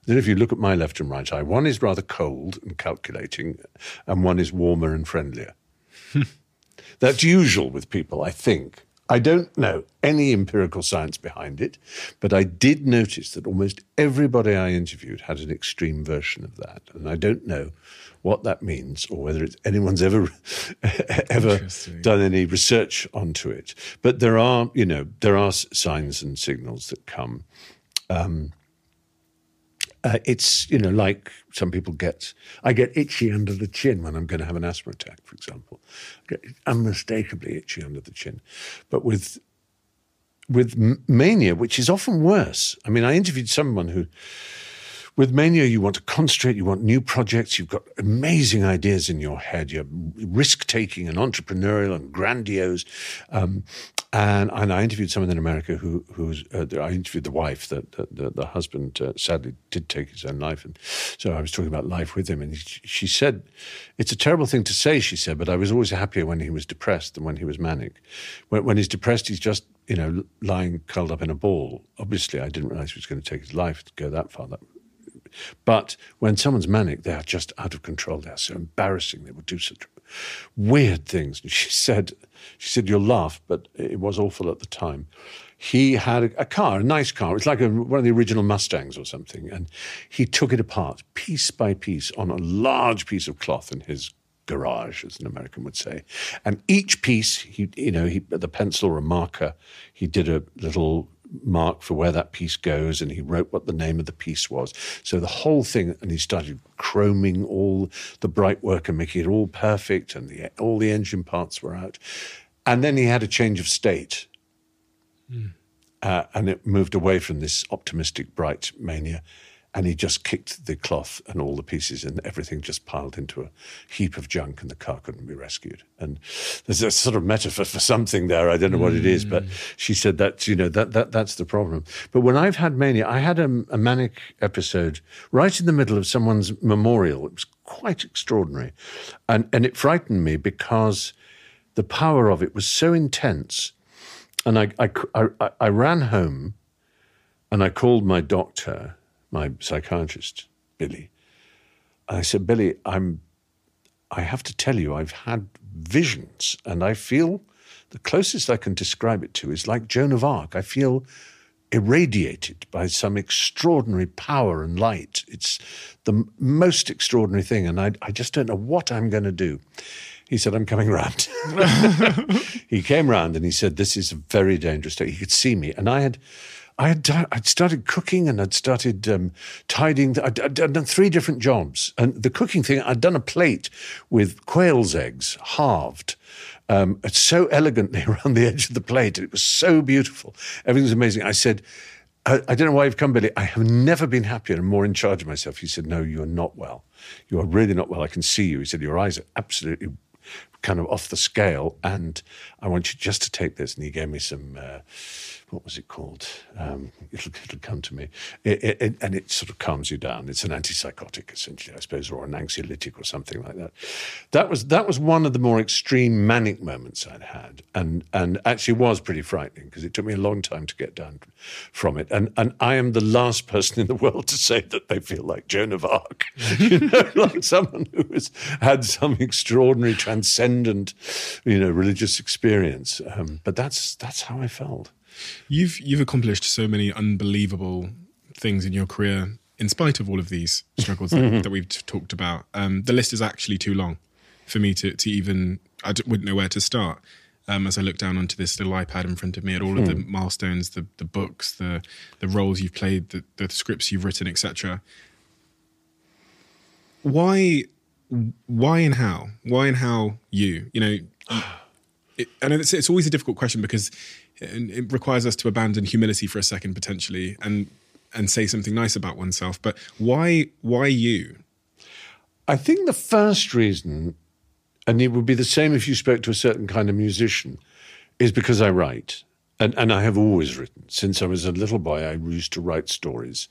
Then, if you look at my left and right eye, one is rather cold and calculating, and one is warmer and friendlier. <laughs> That's usual with people, I think. I don't know any empirical science behind it, but I did notice that almost everybody I interviewed had an extreme version of that. And I don't know what that means or whether it's anyone's ever <laughs> ever done any research onto it. But there are, you know, there are signs and signals that come. Um, uh, it's you know like some people get I get itchy under the chin when I'm going to have an asthma attack, for example. I get unmistakably itchy under the chin, but with with mania, which is often worse. I mean, I interviewed someone who. With mania, you want to concentrate, you want new projects, you've got amazing ideas in your head, you're risk taking and entrepreneurial and grandiose. Um, and, and I interviewed someone in America who who's uh, I interviewed the wife the, the, the husband uh, sadly did take his own life, and so I was talking about life with him, and he, she said, "It's a terrible thing to say," she said, "but I was always happier when he was depressed than when he was manic. When, when he's depressed, he's just you know lying curled up in a ball. Obviously, I didn't realize he was going to take his life to go that far. That but when someone's manic, they are just out of control. They are so embarrassing. They will do such weird things. And she said, she said, you'll laugh, but it was awful at the time. He had a, car, a nice car. It was like a, one of the original Mustangs or something. And he took it apart piece by piece on a large piece of cloth in his garage, as an American would say. And each piece, he, you know, he, the pencil or a marker, he did a little mark for where that piece goes and he wrote what the name of the piece was. So the whole thing, and he started chroming all the bright work and making it all perfect and the, all the engine parts were out. And then he had a change of state. Uh, and it moved away from this optimistic, bright mania. And he just kicked the cloth and all the pieces, and everything just piled into a heap of junk, and the car couldn't be rescued. And there's a sort of metaphor for something there. I don't know what it is, but mm. she said that you know that that that's the problem. But when I've had mania, I had a, a manic episode right in the middle of someone's memorial. It was quite extraordinary, and and it frightened me because the power of it was so intense. And I, I, I, I ran home and I called my doctor, my psychiatrist, Billy. And I said, Billy, I'm, I have to tell you, I've had visions and I feel the closest I can describe it to is like Joan of Arc. I feel irradiated by some extraordinary power and light. It's the m- most extraordinary thing. And I, I just don't know what I'm going to do. He said, I'm coming round. <laughs> <laughs> he came round and he said, This is a very dangerous day. He could see me. And I had. I had done, I'd started cooking and I'd started um, tidying. I'd, I'd done three different jobs, and the cooking thing I'd done a plate with quail's eggs halved, um, so elegantly <laughs> around the edge of the plate. It was so beautiful. Everything was amazing. I said, I, I, don't know why you've come, Billy. I have never been happier and more in charge of myself. He said, No, you are not well. You are really not well. I can see you. He said, Your eyes are absolutely kind of off the scale, and I want you just to take this. And he gave me some. Uh, what was it called? Um, it'll, it'll, come to me. It, it, it, and it sort of calms you down. It's an antipsychotic, essentially, I suppose, or an anxiolytic or something like that. That was that was one of the more extreme manic moments I'd had, and and actually was pretty frightening because it took me a long time to get down from it. And and I am the last person in the world to say that they feel like Joan of Arc, <laughs> you know, like someone who has had some extraordinary, transcendent, you know, religious experience. Um, but that's that's how I felt. You've you've accomplished so many unbelievable things in your career, in spite of all of these struggles that, that, we've talked about. Um, the list is actually too long for me to to even. I wouldn't know where to start. Um, as I look down onto this little iPad in front of me at all of the hmm. milestones, the the books, the the roles you've played, the, the scripts you've written, etc. Why, why and how? Why and how you? You know, <sighs> it, know it's, it's always a difficult question because it requires us to abandon humility for a second potentially and and say something nice about oneself but why why you i think the first reason and it would be the same if you spoke to a certain kind of musician is because i write and, and I have always written. Since I was a little boy, I used to write stories.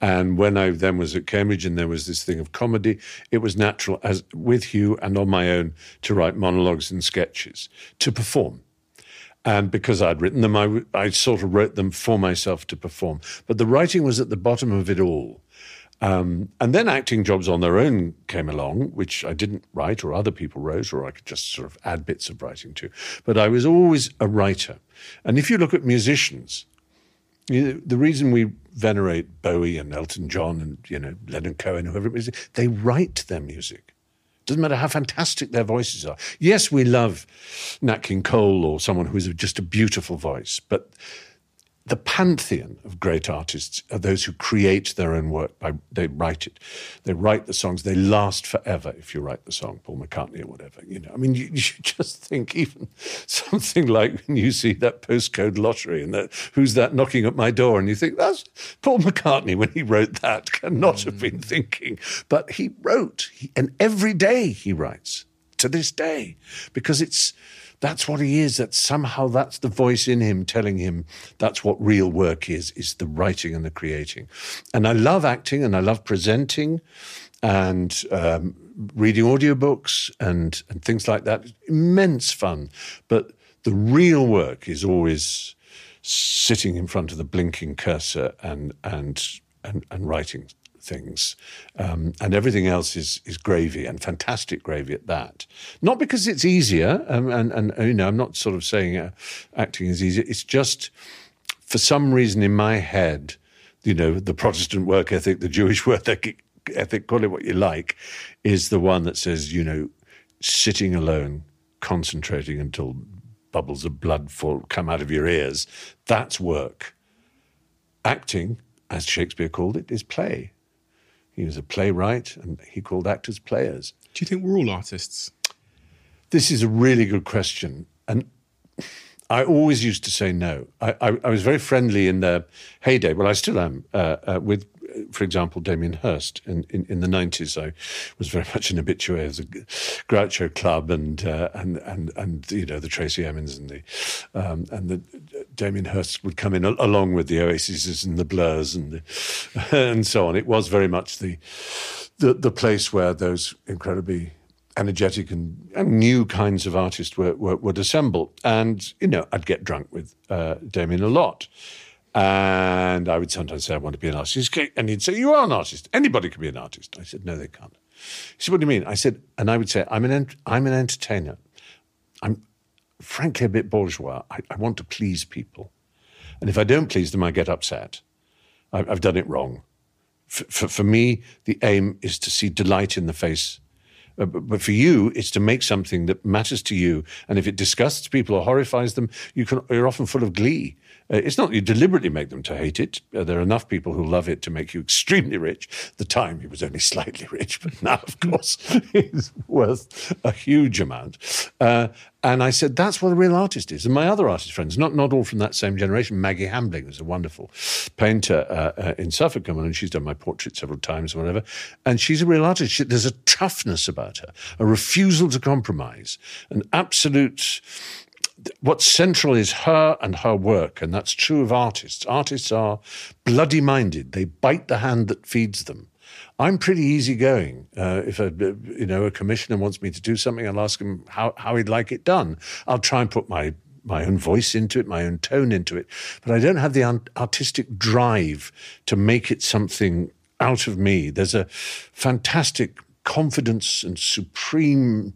And when I then was at Cambridge and there was this thing of comedy, it was natural, as with Hugh and on my own, to write monologues and sketches, to perform. And because I'd written them, I, I sort of wrote them for myself to perform. But the writing was at the bottom of it all. Um, and then acting jobs on their own came along, which I didn't write or other people wrote, or I could just sort of add bits of writing to. But I was always a writer. And if you look at musicians, the reason we venerate Bowie and Elton John and you know Leonard Cohen, whoever it is, they write their music. Doesn't matter how fantastic their voices are. Yes, we love Nat King Cole or someone who is just a beautiful voice, but the pantheon of great artists are those who create their own work by they write it. They write the songs. They last forever if you write the song paul mccartney or whatever you know. I mean <laughs> you, you just think even <laughs> something like when you see that postcode lottery and that who's that knocking at my door? And you think that's paul mccartney when he wrote that. <laughs> Cannot mm. have been thinking. But he wrote he, and every day he writes to this day because it's that's what he is. That somehow that's the voice in him telling him that's what real work is, is the writing and the creating. And I love acting and I love presenting and um, reading audiobooks and, and things like that. Immense fun. But the real work is always sitting in front of the blinking cursor and and and, and writing things, um, and everything else is is gravy and fantastic gravy at that. Not because it's easier, um, and and you know I'm not sort of saying uh, acting is easier. It's just for some reason in my head, you know, the Protestant work ethic, the Jewish <laughs> work ethic, call it what you like, is the one that says you know, sitting alone, concentrating until bubbles of blood fall come out of your ears. That's work. Acting, as Shakespeare called it, is play. He was a playwright and he called actors players. Do you think we're all artists? This is a really good question. And I always used to say no. I, I, I was very friendly in the heyday, well, I still am, uh, uh, with for example, Damien Hirst in, in, in, the 90s. I was very much an habitué of the Groucho Club and, uh, and, and, and, you know, the Tracey Emins and the, um, and the Damien Hirst would come in along with the Oases and the Blurs and, the, <laughs> and so on. It was very much the, the, the place where those incredibly energetic and, and, new kinds of artists were, were, would assemble. And, you know, I'd get drunk with uh, Damien a lot. And I would sometimes say, I want to be an artist. And he'd say, You are an artist. Anybody can be an artist. I said, No, they can't. He said, What do you mean? I said, and I would say, I'm an, I'm an entertainer. I'm frankly a bit bourgeois. I, I, want to please people. And if I don't please them, I get upset. I, have done it wrong. For, for, for me, the aim is to see delight in the face Uh, but, but for you, it's to make something that matters to you. And if it disgusts people or horrifies them, you can, you're often full of glee. Uh, it's not you deliberately make them to hate it. Uh, there are enough people who love it to make you extremely rich. At the time, he was only slightly <laughs> rich, but now, of course, <laughs> he's worth a huge amount. Uh, and I said, that's what a real artist is. And my other artist friends, not, not all from that same generation, Maggie Hambling was a wonderful painter uh, uh, in Suffolk, and she's done my portrait several times or whatever. And she's a real artist. She, there's a toughness about her, a refusal to compromise, an absolute what's central is her and her work, and that's true of artists. Artists are bloody minded; they bite the hand that feeds them. I'm pretty easygoing. Uh, if a you know a commissioner wants me to do something, I'll ask him how, how he'd like it done. I'll try and put my my own voice into it, my own tone into it, but I don't have the artistic drive to make it something out of me. There's a fantastic confidence and supreme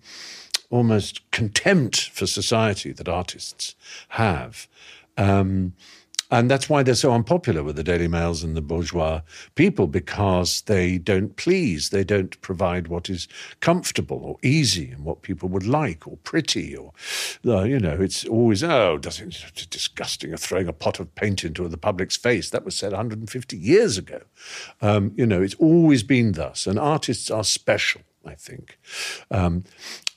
almost contempt for society that artists have. Um, and that's why they're so unpopular with the Daily Mails and the bourgeois people, because they don't please. They don't provide what is comfortable or easy and what people would like or pretty or, uh, you know, it's always, oh, doesn't, it's disgusting, throwing a pot of paint into the public's face. That was said 150 years ago. Um, you know, it's always been thus. And artists are special. I think. Um,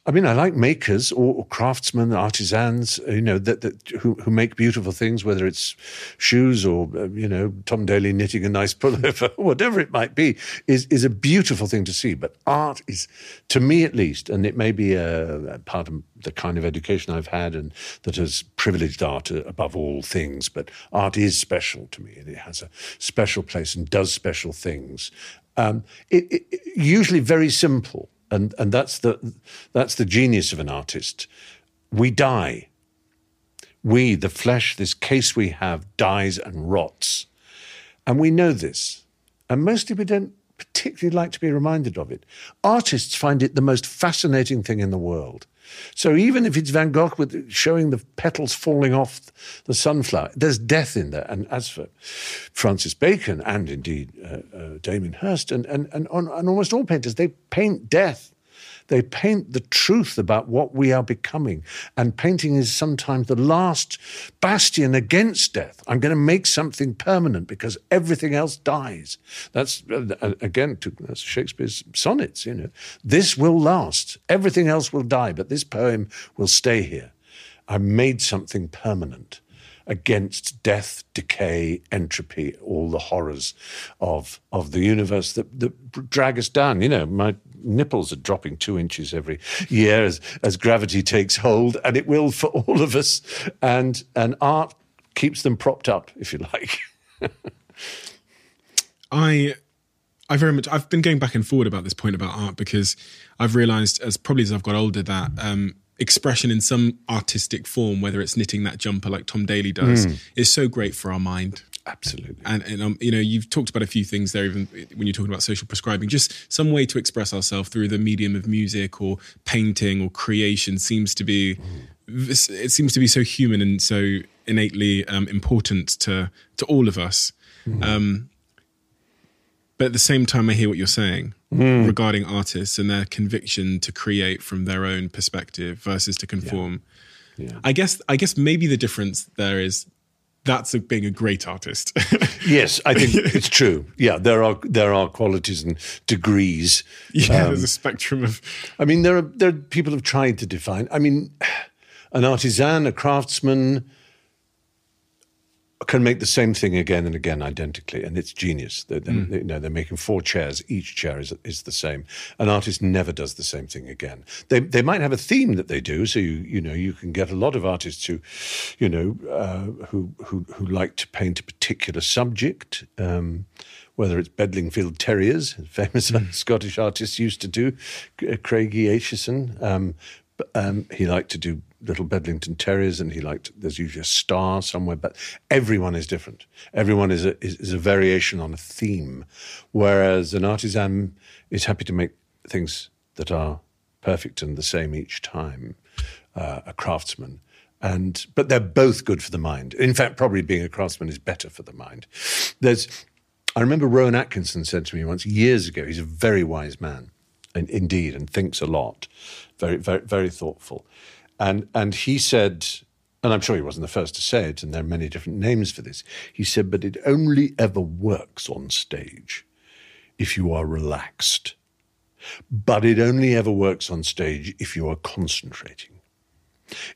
I mean, I like makers or, or, craftsmen, artisans, you know, that, that who, who make beautiful things, whether it's shoes or uh, you know Tom Daley knitting a nice pullover, <laughs> whatever it might be, is is a beautiful thing to see. But art is, to me at least, and it may be a, a part of the kind of education I've had and that has privileged art above all things. But art is special to me, and it has a special place and does special things. Um, it, it, usually very simple and and that's the that's the genius of an artist. We die. We, the flesh, this case we have, dies and rots, and we know this, and mostly we don't particularly like to be reminded of it. Artists find it the most fascinating thing in the world. So even if it's Van Gogh with showing the petals falling off the sunflower, there's death in there. And as for Francis Bacon and indeed uh, uh, Damien Hirst and, and, and, and almost all painters, they paint death they paint the truth about what we are becoming. And painting is sometimes the last bastion against death. I'm going to make something permanent because everything else dies. That's, uh, again, that's Shakespeare's sonnets, you know. This will last. Everything else will die, but this poem will stay here. I made something permanent against death, decay, entropy, all the horrors of of the universe that, that drag us down. You know, my nipples are dropping two inches every year as, as gravity takes hold, and it will for all of us. And and art keeps them propped up, if you like. <laughs> I I very much I've been going back and forward about this point about art because I've realized as probably as I've got older that um, expression in some artistic form, whether it's knitting that jumper like Tom Daley does, mm. is so great for our mind. Absolutely. And, and um, you know, you've talked about a few things there, even when you're talking about social prescribing. Just some way to express ourselves through the medium of music or painting or creation seems to be. Mm. It seems to be so human and so innately um, important to to all of us. Mm. Um, but at the same time, I hear what you're saying mm. regarding artists and their conviction to create from their own perspective versus to conform. Yeah. Yeah. I guess I guess maybe the difference there is that's a, being a great artist. <laughs> yes, I think it's true. Yeah, there are there are qualities and degrees. <laughs> Yeah, um, there's a spectrum of. I mean, there are there are people have tried to define. I mean, <sighs> an artisan, a craftsman, can make the same thing again and again identically, and it's genius. They're, mm. they, you know, they're making four chairs. Each chair is is the same. An artist never does the same thing again. They they might have a theme that they do. So you you know you can get a lot of artists who, you know, uh, who who who like to paint a particular subject. Um, whether it's Bedlington Terriers, <laughs> famous mm. Scottish artists used to do, Craigie Aitchison. Um, um, he liked to do little Bedlington Terriers, and he liked. There's usually a star somewhere, but everyone is different. Everyone is a is, is a variation on a theme, whereas an artisan is happy to make things that are perfect and the same each time. Uh, a craftsman, and but they're both good for the mind. In fact, probably being a craftsman is better for the mind. There's, I remember Rowan Atkinson said to me once years ago. He's a very wise man, and indeed, and thinks a lot. Very, very, very thoughtful. And and he said, and I'm sure he wasn't the first to say it, and there are many different names for this. He said, but it only ever works on stage if you are relaxed. But it only ever works on stage if you are concentrating.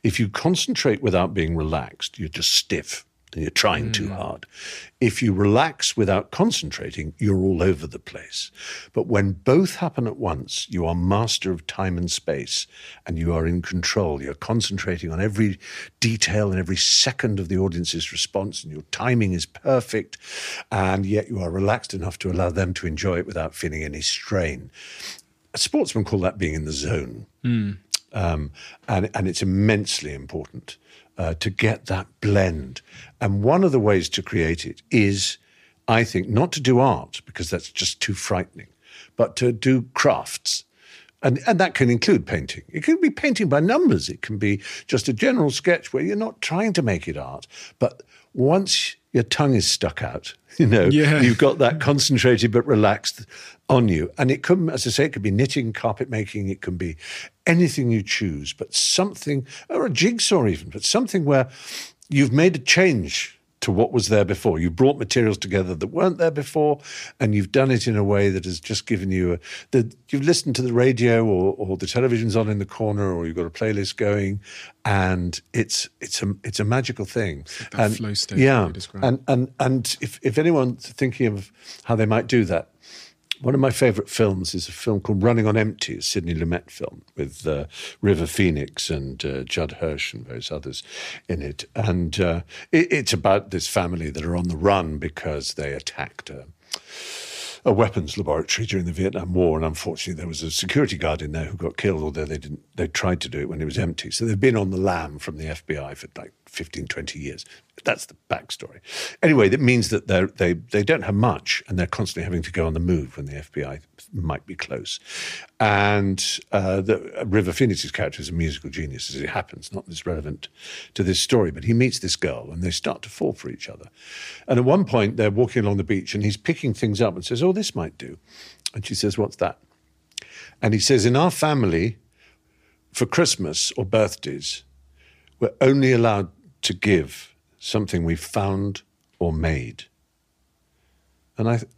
If you concentrate without being relaxed, you're just stiff and you're trying too hard. If you relax without concentrating, you're all over the place. But when both happen at once, you are master of time and space and you are in control. You're concentrating on every detail and every second of the audience's response, and your timing is perfect, and yet you are relaxed enough to allow them to enjoy it without feeling any strain. Sportsmen call that being in the zone um, and and it's immensely important uh, to get that blend. And one of the ways to create it is, I think, not to do art because that's just too frightening, but to do crafts. And, and that can include painting. It can be painting by numbers. It can be just a general sketch where you're not trying to make it art. But once your tongue is stuck out, <laughs> you know, Yeah. you've got that concentrated but relaxed on you. And it can, as I say, it could be knitting, carpet making, it can be anything you choose, but something, or a jigsaw even, but something where you've made a change to what was there before. You brought materials together that weren't there before, and you've done it in a way that has just given you a. The, you've listened to the radio, or, or the television's on in the corner, or you've got a playlist going, and it's it's a it's a magical thing. that and, flow state yeah, and and and if if anyone's thinking of how they might do that, one of my favourite films is a film called Running on Empty, a Sidney Lumet film with uh, River Phoenix and uh, Judd Hirsch and various others in it. And uh, it, it's about this family that are on the run because they attacked a, a weapons laboratory during the Vietnam War. And unfortunately, there was a security guard in there who got killed, although they didn't. They tried to do it when it was empty. So they've been on the lam from the FBI for like 15, 20 years. That's the backstory. Anyway, that means that they're, they they don't have much, and they're constantly having to go on the move when the FBI might be close. And uh, the, River Phoenix's character is a musical genius, as it happens. Not as relevant to this story, but he meets this girl, and they start to fall for each other. And at one point, they're walking along the beach, and he's picking things up and says, "Oh, this might do." And she says, "What's that?" And he says, "In our family, for Christmas or birthdays, we're only allowed to give something we found or made. And I, <laughs>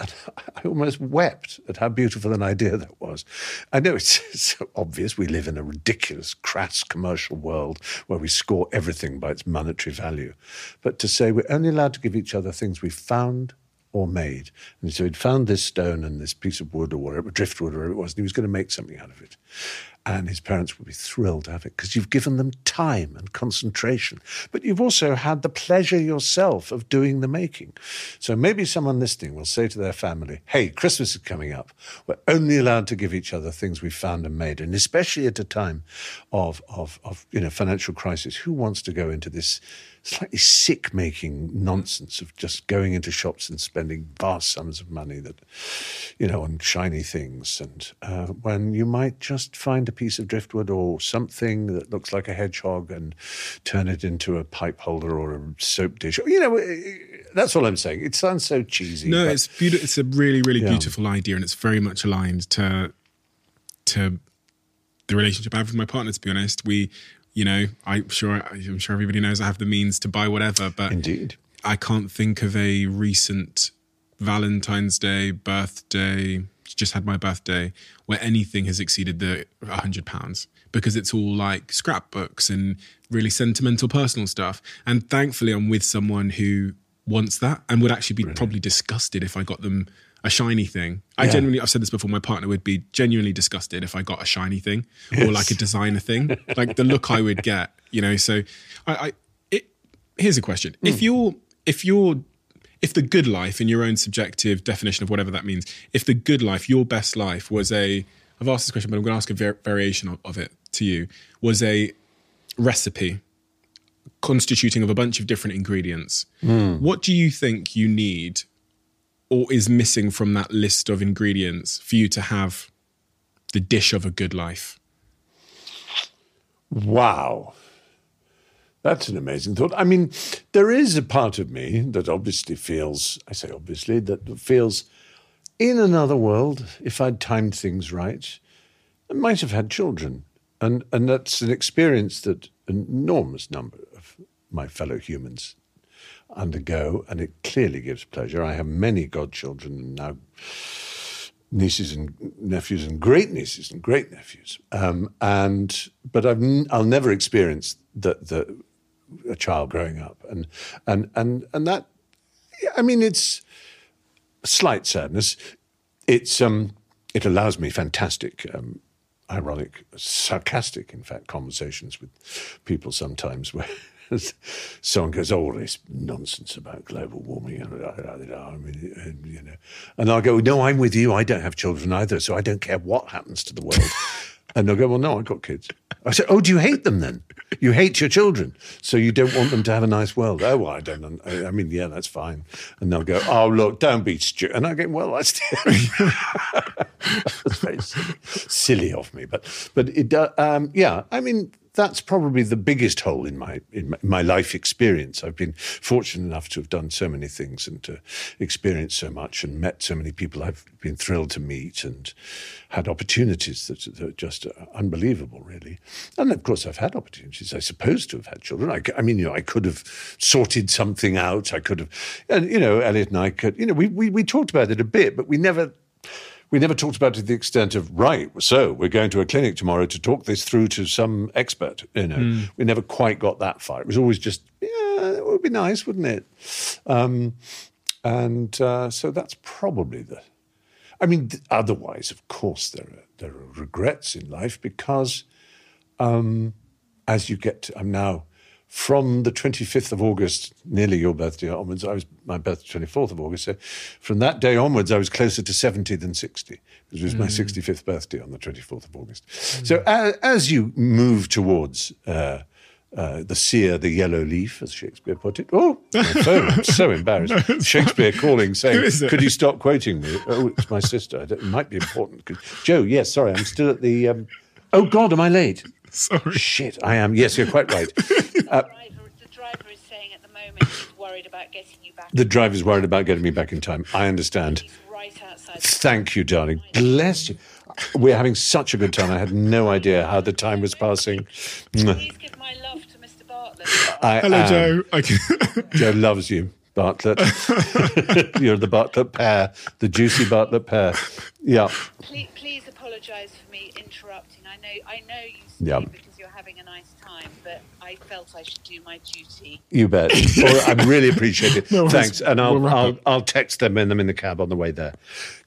I almost wept at how beautiful an idea that was. I know it's <laughs> so obvious we live in a ridiculous, crass commercial world where we score everything by its monetary value. But to say we're only allowed to give each other things we found or made. And so he'd found this stone and this piece of wood or whatever, driftwood or whatever it was, and he was going to make something out of it. And his parents would be thrilled to have it because you've given them time and concentration. But you've also had the pleasure yourself of doing the making. So maybe someone listening will say to their family, hey, Christmas is coming up. We're only allowed to give each other things we've found and made. And especially at a time of, of, of you know, financial crisis, who wants to go into this slightly sick making nonsense of just going into shops and spending vast sums of money that, you know, on shiny things. And uh, when you might just find a piece of driftwood or something that looks like a hedgehog and turn it into a pipe holder or a soap dish. You know, eh, that's all I'm saying. It sounds so cheesy. No, but- it's beautiful. It's a really, really Yeah. beautiful idea, and it's very much aligned to to the relationship I have with my partner. To be honest, we, you know, I'm sure I'm sure everybody knows I have the means to buy whatever, but Indeed. I can't think of a recent Valentine's Day, birthday, just had my birthday, where anything has exceeded the hundred pounds because it's all like scrapbooks and really sentimental personal stuff. And thankfully, I'm with someone who wants that and would actually be probably disgusted if I got them a shiny thing. I Yeah. genuinely, I've said this before, my partner would be genuinely disgusted if I got a shiny thing or like a <laughs> designer thing, like the look I would get, you know. So, I, I it, here's a question: If hmm. you're, if you're, if the good life, in your own subjective definition of whatever that means, if the good life, your best life, was a, I've asked this question, but I'm going to ask a var- variation of, of it to you, was a recipe constituting of a bunch of different ingredients. Hmm. What do you think you need or is missing from that list of ingredients for you to have the dish of a good life? Wow. That's an amazing thought. I mean, there is a part of me that obviously feels, I say obviously, that feels in another world, if I'd timed things right, I might have had children. And, and that's an experience that an enormous number of my fellow humans undergo, and it clearly gives pleasure. I have many godchildren and now nieces and nephews and great nieces and great nephews. Um, and but I've n- I'll never experience the, the a child growing up, and and and and that. I mean, it's slight sadness. It's um, it allows me fantastic. Um, ironic, sarcastic, in fact, conversations with people sometimes where <laughs> someone goes, "Oh, all this nonsense about global warming," and I mean, you know, and I'll go, "No, I'm with you. I don't have children either, so I don't care what happens to the world." <laughs> and they'll go, "Well, no, I've got kids." I said, "Oh, do you hate them then? You hate your children, so you don't want them to have a nice world?" Oh, well, I don't. I mean, yeah, that's fine. And they'll go, "Oh, look, don't be stupid." And I go, "Well, that's, <laughs> that's very silly, silly of me, but but it, uh, um, yeah, I mean." That's probably the biggest hole in my in my life experience. I've been fortunate enough to have done so many things and to experience so much and met so many people I've been thrilled to meet and had opportunities that, that are just uh, unbelievable, really. And of course, I've had opportunities. I suppose to have had children. I, I mean, you know, I could have sorted something out. I could have, and you know, Elliott and I could. You know, we we, we talked about it a bit, but we never we never talked about it to the extent of right. So we're going to a clinic tomorrow to talk this through to some expert. You know, mm. we never quite got that far. It was always just, yeah, it would be nice, wouldn't it? Um, and uh, so that's probably the. I mean, th- otherwise, of course, there are there are regrets in life because, um, as you get, to, I'm now from the 25th of August, nearly your birthday onwards, I was my birthday 24th of August. So from that day onwards, I was closer to 70 than 60. It was mm. my 65th birthday on the 24th of August. Mm. So as, as, you move towards uh, uh, the sere, the yellow leaf, as Shakespeare put it. Oh, my <laughs> phone! I'm so embarrassed. no, Shakespeare calling, saying, "Could you stop quoting me?" Oh, it's my sister. It might be important. Joe, yes, sorry, I'm still at the. Um... Oh God, am I late? <laughs> Sorry. Shit, I am. Yes, you're quite right. <laughs> Uh, the driver is saying at the moment worried about getting you back. The driver's worried about getting me back in time. I understand. He's right outside. Thank you, darling. Bless you. We're having such a good time. I had no idea how the time was passing. Please give my love to Mr. Bartlett. I Hello, am. Joe. I can- <laughs> Joe loves you. Bartlett. You're the Bartlett pear, the juicy Bartlett pear. Yeah. Please, please apologise for me interrupting. I know, I know you stayed Yeah. because you're having a nice time, but I felt I should do my duty. You bet. <laughs> All right, I really appreciate it. No. Thanks. And I'll, We'll wrap I'll. I'll text them and them in the cab on the way there.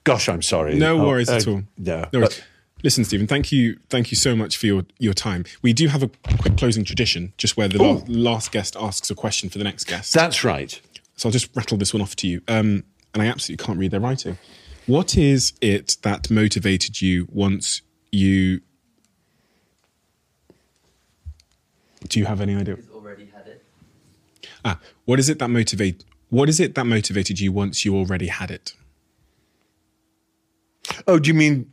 Gosh, I'm sorry. No Oh, worries at uh, all. No. No worries. but- Listen, Stephen, thank you, thank you so much for your, your time. We do have a quick closing tradition, just where the la- last guest asks a question for the next guest. that's right. so I'll just rattle this one off to you. Um, and I absolutely can't read their writing. What is it that motivated you once you? Do you have any idea? Already had it. Ah, what is it that motivate? What is it that motivated you once you already had it? Oh, do you mean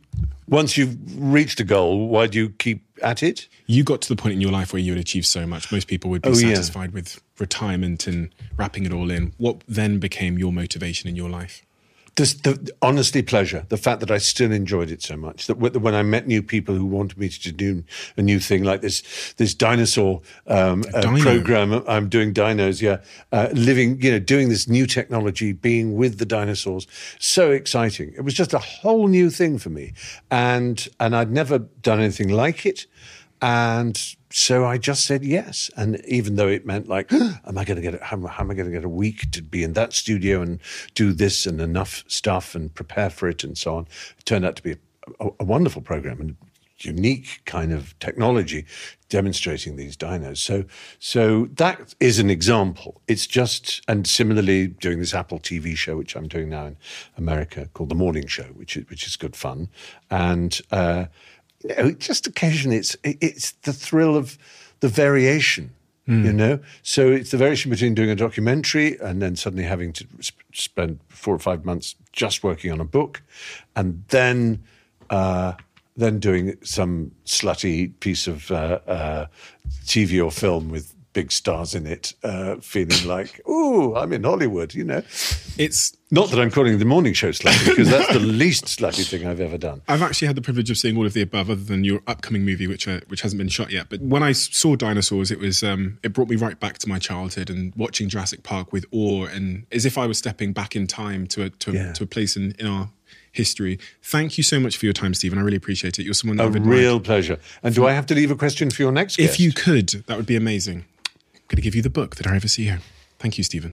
once you've reached a goal, why do you keep at it? You got to the point in your life where you had achieved so much. Most people would be Oh, yeah. satisfied with retirement and wrapping it all in. What then became your motivation in your life? This, the, honestly, pleasure. The fact that I still enjoyed it so much. That when I met new people who wanted me to do a new thing like this, this dinosaur um, uh, dino. program. I'm doing dinos. Yeah, uh, living. You know, doing this new technology, being with the dinosaurs. So exciting. It was just a whole new thing for me, and and I'd never done anything like it, and so I just said yes. And even though it meant like, <gasps> am I going to get a, how, how am I going to get a week to be in that studio and do this and enough stuff and prepare for it and so on, it turned out to be a, a wonderful program and unique kind of technology demonstrating these dinos. So, so that is an example. It's just, and similarly doing this Apple TV show, which I'm doing now in America called The Morning Show, which is, which is good fun. And, uh, you know, just occasionally it's it's the thrill of the variation. You know, so it's the variation between doing a documentary and then suddenly having to sp- spend four or five months just working on a book, and then uh, then doing some slutty piece of uh, uh, TV or film with big stars in it, uh, feeling like, ooh, I'm in Hollywood, you know. It's Not that I'm calling the morning show slutty, <laughs> because that's the least slutty thing I've ever done. I've actually had the privilege of seeing all of the above, other than your upcoming movie, which uh, which hasn't been shot yet. But when I saw dinosaurs, it was um, it brought me right back to my childhood and watching Jurassic Park with awe, and as if I was stepping back in time to a to, Yeah. to a place in, in our history. Thank you so much for your time, Stephen. I really appreciate it. You're someone that A I've admired. real pleasure. And do I have to leave a question for your next If guest? you could, that would be amazing. Going to give you the book that I ever see here. Thank you, Stephen.